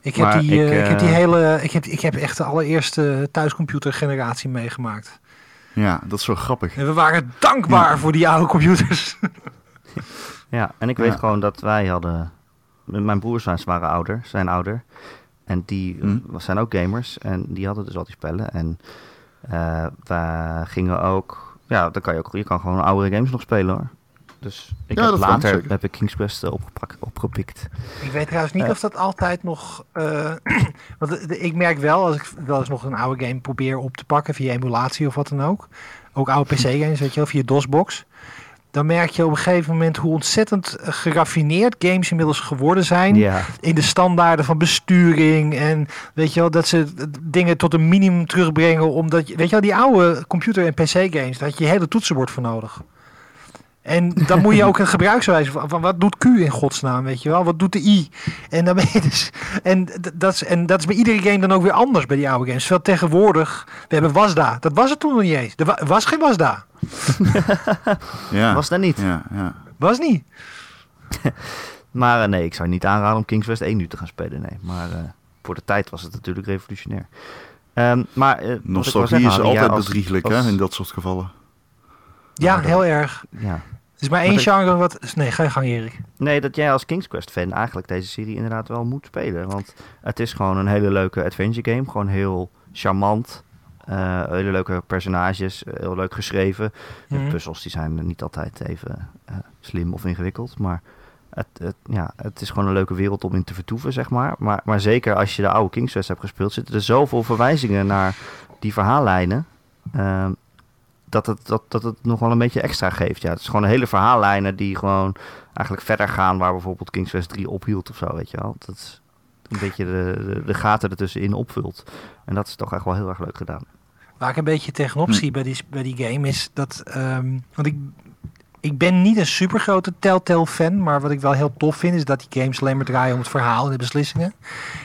Ik heb, die, ik, ik heb die hele, ik heb, ik heb echt de allereerste thuiscomputer generatie meegemaakt. Ja, dat is zo grappig. En we waren dankbaar ja. voor die oude computers. ja, en ik weet ja. gewoon dat wij hadden... Mijn broers waren ouder, zijn ouder. En die hm. zijn ook gamers. En die hadden dus al die spellen. En uh, we gingen ook... Ja, dan kan je ook... Je kan gewoon oude games nog spelen hoor. Dus ik ja, heb later heb ik King's Quest opgepikt. Ik weet trouwens niet uh, of dat altijd nog... Uh, want ik merk wel, als ik wel eens nog een oude game probeer op te pakken via emulatie of wat dan ook. Ook oude PC-games, weet je wel, via DOSBox. Dan merk je op een gegeven moment hoe ontzettend geraffineerd games inmiddels geworden zijn. Ja. In de standaarden van besturing. En weet je wel, dat ze dingen tot een minimum terugbrengen. Omdat, weet je wel, die oude computer- en PC-games, daar had je hele toetsenbord voor nodig. En dan moet je ook een gebruikswijze van, van wat doet Q in godsnaam, weet je wel? Wat doet de I? En dan ben je dus. En dat, is, en dat is bij iedere game dan ook weer anders bij die oude games. Veel tegenwoordig, we hebben Wasda. Dat was het toen nog niet eens. Er was geen Wasda. ja. Was dat niet? Ja, ja. Was niet. maar uh, nee, ik zou niet aanraden om King's Quest 1 nu te gaan spelen. Nee, maar uh, voor de tijd was het natuurlijk revolutionair. Um, maar uh, nostalgie is altijd als... hè, in dat soort gevallen. Ja, heel erg. Ja. Het is maar één genre wat... Nee, ga je gang Erik. Nee, dat jij als King's Quest fan eigenlijk deze serie inderdaad wel moet spelen. Want het is gewoon een hele leuke adventure game. Gewoon heel charmant. Uh, hele leuke personages. Heel leuk geschreven. De Mhm. puzzels die zijn niet altijd even uh, slim of ingewikkeld. Maar het, het, ja, het is gewoon een leuke wereld om in te vertoeven, zeg maar. Maar, maar zeker als je de oude King's Quest hebt gespeeld... zitten er zoveel verwijzingen naar die verhaallijnen... Uh, dat het, dat, dat het nog wel een beetje extra geeft. Ja, het is gewoon een hele verhaallijnen die gewoon eigenlijk verder gaan waar bijvoorbeeld King's Quest 3 ophield of zo, weet je wel. Dat is een beetje de, de, de gaten ertussenin opvult. En dat is toch echt wel heel erg leuk gedaan. waar ik een beetje tegenop Hm. zie bij die, bij die game is dat. ehm, want ik, ik ben niet een super grote Telltale fan, maar wat ik wel heel tof vind is dat die games alleen maar draaien om het verhaal en de beslissingen.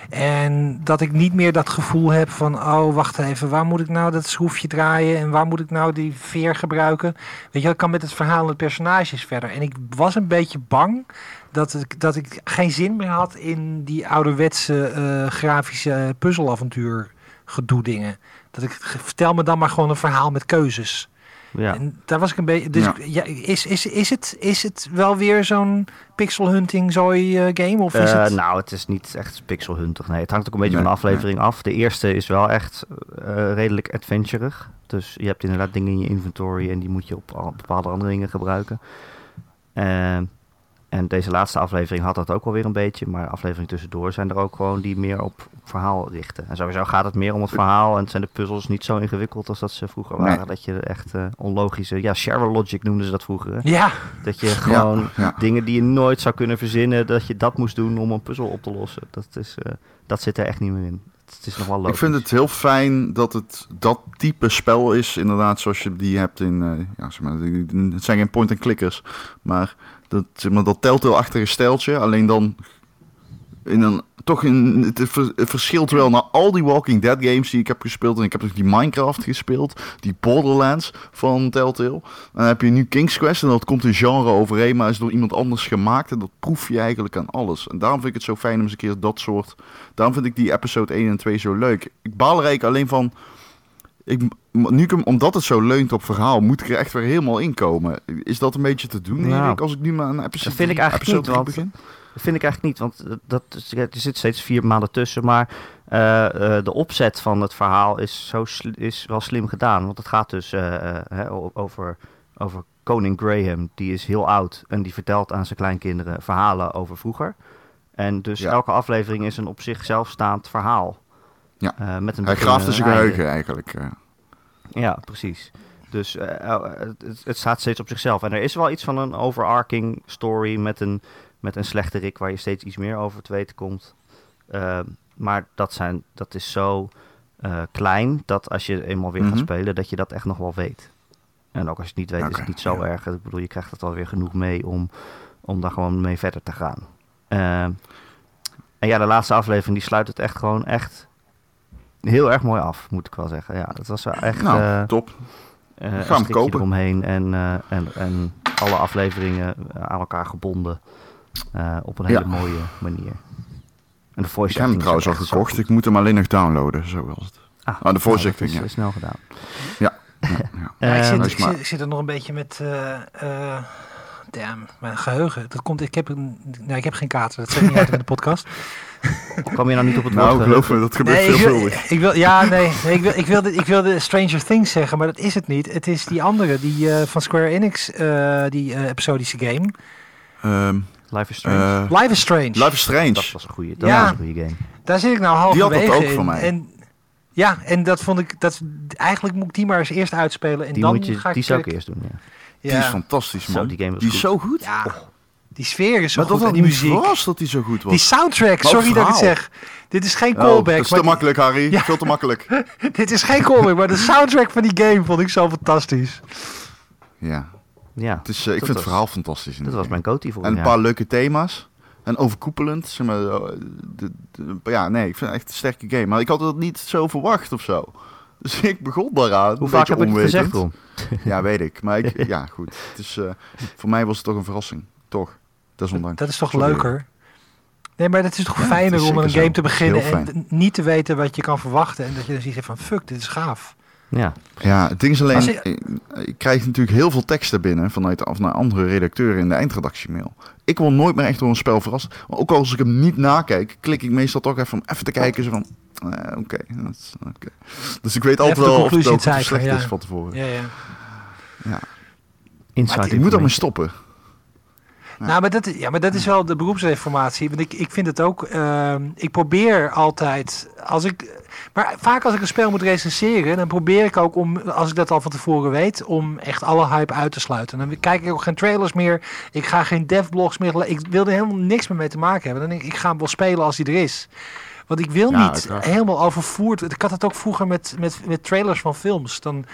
En dat ik niet meer dat gevoel heb van, oh wacht even, waar moet ik nou dat schroefje draaien en waar moet ik nou die veer gebruiken? Weet je, ik kan met het verhaal en de personages verder. En ik was een beetje bang dat ik, dat ik geen zin meer had in die ouderwetse eh, grafische puzzelavontuur gedoe dingen. Dat ik vertel me dan maar gewoon een verhaal met keuzes. Ja. En daar was ik een beetje. Dus Ja. ja. is, is, is, het, is het wel weer zo'n pixel hunting zooi eh, game? Of is Eh, het... Nou, het is niet echt pixelhuntig. Nee, het hangt ook een beetje Nee, van de aflevering af. De eerste is wel echt eh, redelijk adventurig. Dus je hebt inderdaad dingen in je inventory en die moet je op al- bepaalde andere dingen gebruiken. En deze laatste aflevering had dat ook wel weer een beetje. Maar afleveringen tussendoor zijn er ook gewoon die meer op, op verhaal richten. En sowieso gaat het meer om het verhaal. En zijn de puzzels niet zo ingewikkeld als dat ze vroeger Nee. waren. Dat je echt eh, onlogische... Ja, Cheryl Logic noemden ze dat vroeger. hè? Ja, Dat je gewoon ja. dingen die je nooit zou kunnen verzinnen, dat je dat moest doen om een puzzel op te lossen. Dat, is, eh, dat zit er echt niet meer in. Het is nog wel logisch. Ik vind het heel fijn dat het dat type spel is, inderdaad, zoals je die hebt in, eh, ja, zeg maar, het zijn geen point-and-clickers, maar dat, zeg maar, dat telltale-achtige stijltje, alleen dan in een, toch in, het, ver- het verschilt wel naar al die Walking Dead games die ik heb gespeeld, en ik heb ook die Minecraft gespeeld, die Borderlands van Telltale, dan heb je nu King's Quest, en dat komt een genre overeen, maar is door iemand anders gemaakt, en dat proef je eigenlijk aan alles. En daarom vind ik het zo fijn om eens een keer dat soort Daarom vind ik die episode 1 en 2 zo leuk. Ik baal alleen van. Ik, nu ik hem, omdat het zo leunt op verhaal, moet ik er echt weer helemaal in komen. Is dat een beetje te doen, Nou, Erik, als ik nu maar een episode, dat vind ik eigenlijk niet, want- begin? Dat vind ik eigenlijk niet, want dat, er zit steeds vier maanden tussen. Maar eh, eh, de opzet van het verhaal is, zo is wel slim gedaan. Want het gaat dus eh, over, over koning Graham. Die is heel oud en die vertelt aan zijn kleinkinderen verhalen over vroeger. En dus Ja. elke aflevering is een op zichzelf staand verhaal. Ja. Eh, met een Hij graaft einde. geheugen eigenlijk. eh. Ja, precies. Dus eh, het, het staat steeds op zichzelf. En er is wel iets van een overarching story met een, met een slechterik waar je steeds iets meer over te weten komt. Ehm, maar dat, zijn, dat is zo klein dat als je eenmaal weer Mhm. gaat spelen, dat je dat echt nog wel weet. En ook als je het niet weet, is het niet zo ja. erg. Ik bedoel, je krijgt het alweer genoeg mee om, om daar gewoon mee verder te gaan. Ehm, en ja, de laatste aflevering die sluit het echt gewoon echt heel erg mooi af, moet ik wel zeggen. Ja, dat was wel echt nou, eh top. eh, ga een hem strikje kopen. eromheen en, eh, en, en alle afleveringen aan elkaar gebonden eh, op een hele Ja. mooie manier. En de voice Ik heb hem trouwens al gekocht. Ik moet hem alleen nog downloaden. Zo was het. Ah, Ah, de voice nou, acting, is ja. snel gedaan. Ja, ja. Ja, ik, zit, ik, zit, ik zit er nog een beetje met. eh eh damn, mijn geheugen. Dat komt, ik, heb een, ik heb geen kater. Dat zeg ik niet uit in de podcast. Kwam je nou niet op het Nou, woord? geloof me, dat gebeurt Nee, ik wil, veelvuldig. ik wil, ja, nee, nee ik, wil, ik, wilde, ik wilde Stranger Things zeggen, maar dat is het niet. Het is die andere, die eh, van Square Enix, eh, die episodische game. Ehm, Life is Strange. Life is Strange. Life is Strange. dat was een goede, dat Ja. was een goede game. Daar zit ik nou Die had dat halverwege ook in. voor mij. En, ja, en dat vond ik, dat, eigenlijk moet ik die maar eens eerst uitspelen. En Die, dan moet je, ga ik die zou ik eerst doen, ja. Die ja, is fantastisch, Zo, man. die game was die is goed. zo goed. ja, die sfeer is zo maar goed dat en die muziek. verrast dat hij zo goed was. Die soundtrack, sorry dat ik het zeg. Dit is geen Oh, callback. dat is te maar- makkelijk, Harry. Ja. Veel te makkelijk. dit is geen callback, maar de soundtrack van die game vond ik zo fantastisch. Ja, Ja, het is, eh, ik vind het was- verhaal fantastisch. in dat die was game. mijn goatee voor En een ja. paar leuke thema's. En overkoepelend. Zeg maar, eh, de, de- ja, nee, ik vind het echt een sterke game. Maar ik had het niet zo verwacht of zo. Dus ik begon daaraan. Hoe een vaak beetje heb ik het gezegd? Ja, weet ik. Maar ik, ja, goed. Het is, eh, voor mij was het toch een verrassing. Toch. Desondanks. Dat is toch Sorry. leuker? Nee, maar het is toch Ja, fijner is om een zo. game te beginnen en niet te weten wat je kan verwachten. En dat je dan hebt van, fuck, dit is gaaf. Ja, Ja, het ding is alleen, je- ik, krijg natuurlijk heel veel teksten binnen vanuit of naar andere redacteuren in de eindredactiemail. Ik word nooit meer echt door een spel verrast. Maar ook als ik hem niet nakijk, klik ik meestal toch even om even te kijken. Zo van, eh, oké. dat is- oké. Dus ik weet altijd wel of het cijfer, slecht ja. is van tevoren. Ja, ja. Ja. inside Maar ik moet ermee stoppen. Nou, maar dat, is- ja, maar dat is wel de beroepsreformatie. Want ik, ik vind het ook. ehm, ik probeer altijd. Als ik, maar vaak als ik een spel moet recenseren, dan probeer ik ook om, als ik dat al van tevoren weet, om echt alle hype uit te sluiten. Dan kijk ik ook geen trailers meer. Ik ga geen devblogs meer. Ik wil er helemaal niks meer mee te maken hebben. Dan denk ik, ik ga hem wel spelen als hij er is. Want ik wil Ja, niet uiteraard. helemaal overvoerd. Ik had het ook vroeger met, met, met trailers van films. Dan,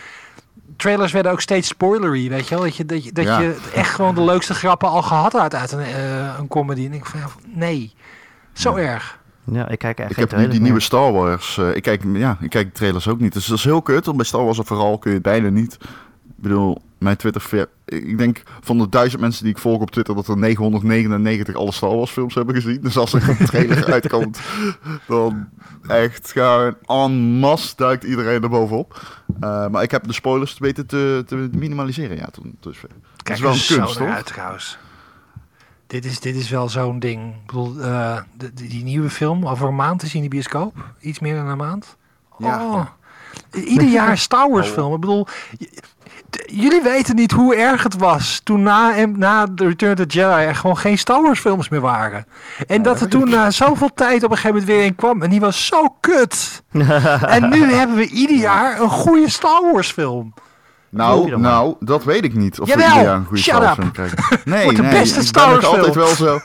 trailers werden ook steeds spoilery, weet je wel? Dat je, dat je, dat Ja. je echt gewoon de leukste grappen al gehad had uit een, eh, een comedy. En ik van, ja, nee, zo erg. Ja, ik kijk echt Ik geen heb nu die nieuwe. Star Wars. eh, ik, kijk, ja, ik kijk de trailers ook niet. Dus dat is heel kut. Want bij Star Wars vooral kun je het bijna niet. Ik bedoel, mijn Twitter... Ik denk van de duizend mensen die ik volg op Twitter... dat er 999 alle Star Wars films hebben gezien. Dus als er een trailer uitkomt... dan echt gaan en masse duikt iedereen er bovenop. Eh, maar ik heb de spoilers weten te, te minimaliseren. Ja, dusver. Dat Kijk is wel een kunst, uit trouwens. Dit is, dit is wel zo'n ding. Ik bedoel, eh, de, die, nieuwe film, over een maand is in de bioscoop. Iets meer dan een maand. Ja, Oh. ja. Ieder jaar Star Wars film. Ik bedoel, jullie weten niet hoe erg het was toen na, en- na The Return of the Jedi er gewoon geen Star Wars films meer waren. En dat er toen na zoveel tijd op een gegeven moment weer een kwam. En die was zo kut. en nu hebben we ieder jaar een goede Star Wars film. Nou, nou, dat weet ik niet. Of Jawel, we ieder jaar een goede shut Star Wars up. film krijgen. Nee, Wordt de nee, beste ik Star Wars altijd film. wel zo.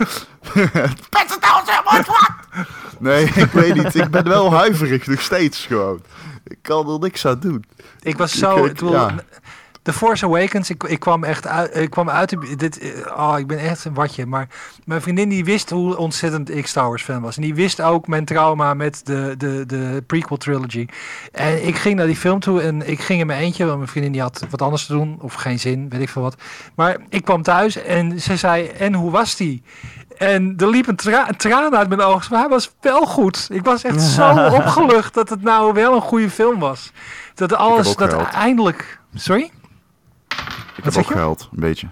beste Star Wars film gemaakt. Nee, ik weet niet. Ik ben wel huiverig nog steeds gewoon. Ik kan er niks aan doen. Ik was Ik zo. ik ja. The Force Awakens, ik, ik kwam echt uit. Ik kwam uit de, dit, oh, ik ben echt een watje. Maar mijn vriendin die wist hoe ontzettend ik Star Wars fan was. En die wist ook mijn trauma met de, de, de prequel trilogy. En ik ging naar die film toe en ik ging in mijn eentje. Want mijn vriendin die had wat anders te doen. Of geen zin, weet ik veel wat. Maar ik kwam thuis en ze zei, en hoe was die? En er liep een, tra een traan uit mijn ogen. Maar hij was wel goed. Ik was echt zo opgelucht dat het nou wel een goede film was. Dat alles, dat gehuild. eindelijk... Sorry? Ik heb ook je? gehuild, een beetje.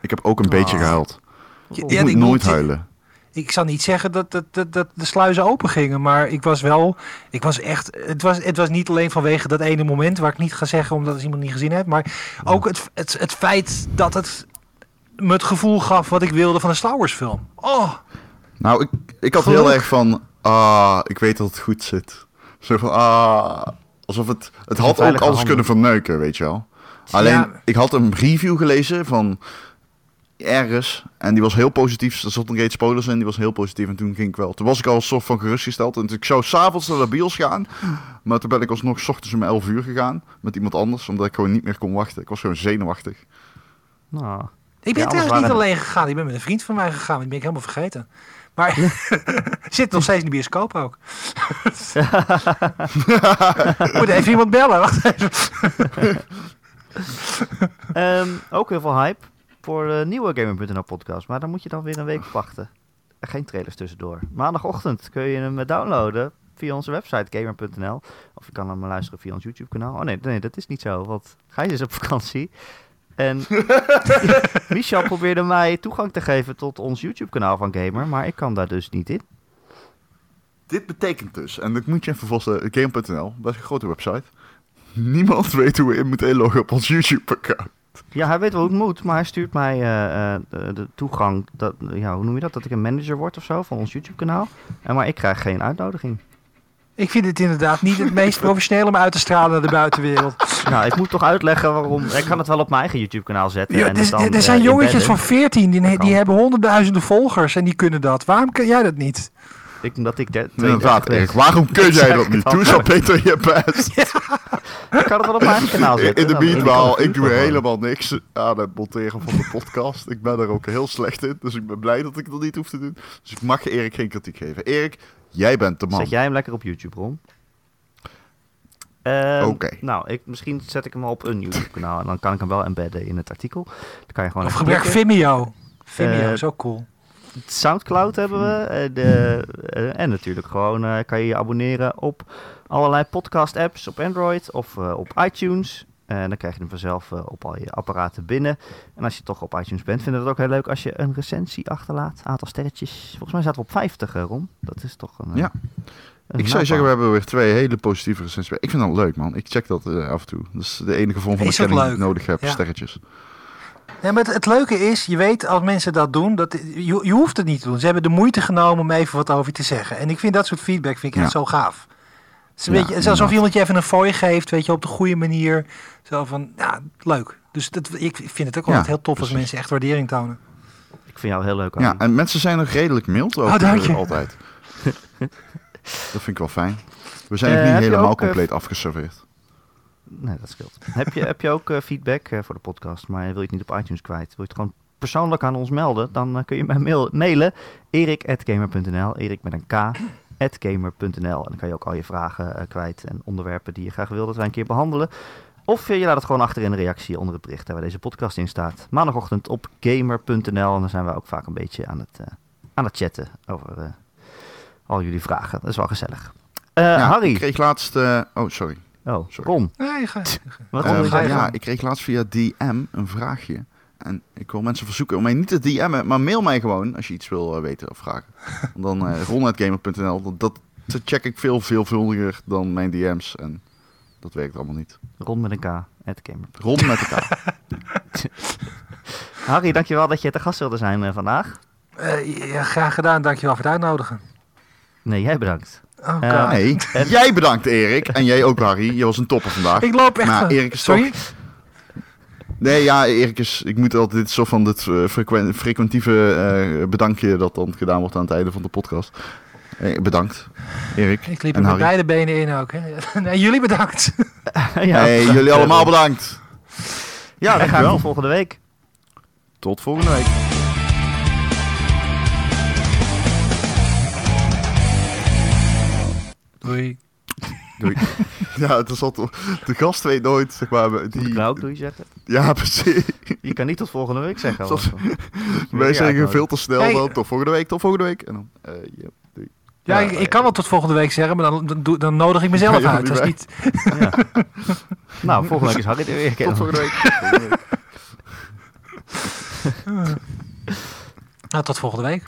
Ik heb ook een beetje Oh. gehuild. Ja, Ik ja, moet ik nooit moet- huilen. Ik zal niet zeggen dat, dat, dat, dat de sluizen open gingen, maar ik was wel, ik was echt, het was, het was niet alleen vanwege dat ene moment, waar ik niet ga zeggen omdat het iemand niet gezien heeft, maar ook het, het, het feit dat het me het gevoel gaf wat ik wilde van een Star Wars film. Oh, Nou, ik, ik had Geluk. heel erg van... Ah, ik weet dat het goed zit. Zo van, ah... Alsof het... Het had ook alles kunnen verneuken, weet je wel. Alleen, Ja. ik had een review gelezen van ergens. En die was heel positief. Er zat een reeds spoilers in. Die was heel positief. En toen ging ik wel. Toen was ik al een soort van gerustgesteld. En ik zou s'avonds naar de bios gaan. Maar toen ben ik alsnog 's ochtends om 11 uur gegaan. Met iemand anders. Omdat ik gewoon niet meer kon wachten. Ik was gewoon zenuwachtig. Nou, ik ben Ja, trouwens niet alleen gegaan, ik ben met een vriend van mij gegaan, die ben ik helemaal vergeten. Maar zit nog steeds in de bioscoop ook. Moet even iemand bellen. Wacht even. Ehm, ook heel veel hype voor de nieuwe Gamer.nl podcast. Maar dan moet je dan weer een week wachten. Er Geen trailers tussendoor. Maandagochtend kun je hem eh, downloaden via onze website gamer.nl. Of je kan hem luisteren via ons YouTube kanaal. Oh nee, nee, dat is niet zo. Want Gijs is op vakantie. En Michel probeerde mij toegang te geven tot ons YouTube kanaal van Gamer. Maar ik kan daar dus niet in. Dit betekent dus, en dat moet je even voorstellen, Game.nl, dat is een grote website. Niemand weet hoe we in moeten inloggen op ons YouTube-account. Ja, hij weet wel hoe het moet, maar hij stuurt mij eh, eh, de, de toegang. Dat, ja, hoe noem je dat? Dat ik een manager word of zo van ons YouTube-kanaal. En maar ik krijg geen uitnodiging. Ik vind het inderdaad niet het meest professionele om uit te stralen naar de buitenwereld. Nou, ik moet toch uitleggen waarom. Ik kan het wel op mijn eigen YouTube-kanaal zetten. Ja, en er, dan, er eh, zijn jongetjes embedden. van 14 die, die kan. hebben honderdduizenden volgers en die kunnen dat. Waarom kun jij dat niet? Ik, omdat ik de, Inderdaad, 32 Erik, waarom kun jij dat niet? al. Doe zo beter je best. Ik kan het wel op mijn kanaal zetten. In de meanwhile, ik doe helemaal niks aan het monteren van de podcast. Ik ben er ook heel slecht in, dus ik ben blij dat ik dat niet hoef te doen. Dus ik mag Erik geen kritiek geven. Erik, jij bent de man. Zet jij hem lekker op YouTube, Ron? Ehm, Oké. Nou, ik, misschien zet ik hem wel op een YouTube-kanaal. En dan kan ik hem wel embedden in het artikel. Dan kan je gewoon Of gebruik. Vimeo. Vimeo Eh, is ook cool. Soundcloud hebben we. eh, de, eh, en natuurlijk gewoon eh, kan je je abonneren op allerlei podcast-apps op Android of op iTunes. En dan krijg je hem vanzelf op al je apparaten binnen. En als je toch op iTunes bent, vinden we het ook heel leuk als je een recensie achterlaat. Aantal sterretjes. Volgens mij staat we op 50, eh, Ron. Dat is toch een. Ja. een Ik zou zeggen, we hebben weer twee hele positieve recensies. Ik vind dat leuk, man. Ik check dat af en toe. Dat is de enige vorm van erkenning die ik nodig heb, Ja. sterretjes. Ja, maar het, het leuke is, je weet als mensen dat doen, dat, je, je hoeft het niet te doen. Ze hebben de moeite genomen om even wat over je te zeggen. En ik vind dat soort feedback vind ik echt Ja. zo gaaf. Het is, een Ja, beetje, het is alsof iemand je even een fooi geeft, weet je, op de goede manier. Zo van, ja, leuk. Dus dat, ik vind het ook Ja, altijd heel tof als precies. mensen echt waardering tonen. Ik vind jou heel leuk. Ja, Arjen. en mensen zijn nog redelijk mild ook Oh, dank je. eh, altijd. Dat vind ik wel fijn. We zijn Eh, nog niet helemaal ook, eh, compleet afgeserveerd. Nee, dat scheelt. heb, je, heb je ook eh, feedback eh, voor de podcast, maar wil je het niet op iTunes kwijt? Wil je het gewoon persoonlijk aan ons melden? Dan eh, kun je mij mail, mailen. erik.gamer.nl Erik met een K. gamer.nl En dan kan je ook al je vragen kwijt en onderwerpen die je graag wil dat wij een keer behandelen. Of je laat het gewoon achter in de reactie onder het bericht waar deze podcast in staat. Maandagochtend op gamer.nl. En dan zijn we ook vaak een beetje aan het, aan het chatten over al jullie vragen. Dat is wel gezellig. Ja, Harry. Ik kreeg laatst... oh, sorry. Oh, Sorry. Ron. Nee, ga. Wat Eh, wil je ga je zeggen? ja, ik kreeg laatst via DM een vraagje. En ik wil mensen verzoeken om mij niet te DM'en, maar mail mij gewoon als je iets wil eh, weten of vragen. Dan uh, ron.gamer.nl, dat, dat check ik veel veelvuldiger dan mijn DM's. En dat werkt allemaal niet. Ron met een K. at gamer. Ron met elkaar. Harry, dankjewel dat je te gast wilde zijn eh, vandaag. Eh, ja, graag gedaan. Dankjewel voor het uitnodigen. Nee, jij bedankt. Oh, Eh, God. Nee, En- jij bedankt Erik. En jij ook Harry. Je was een topper vandaag. Ik loop echt... Maar van- Erik is Sorry? Nee, ja, Erik is... Ik moet altijd dit soort van dit eh, frequen- frequentieve eh, bedankje dat dan gedaan wordt aan het einde van de podcast. Eh, bedankt, Erik. Ik liep en er met beide benen in ook. Hè. Nee, jullie bedankt. ja, hey, bedankt, jullie eh, allemaal bedankt. Ja, Wij gaan tot volgende week. Tot volgende week. Doei. ja, het is altijd, de gast weet nooit, zeg maar, Moet ik die... nou ook doei zeggen? Ja, precies. Je kan niet tot volgende week zeggen. Eh, moet weer Wij zeggen veel te snel Hey. dan, tot volgende week, tot volgende week. En dan, eh, ja, doei. Ja, Ja, ik, ik kan wel tot volgende week zeggen, maar dan, dan, doe- dan nodig ik mezelf uit. Dat is niet niet... Ja. nou, volgende week is Harry er weer. Tot volgende week. Tot volgende week. Nou, tot volgende week.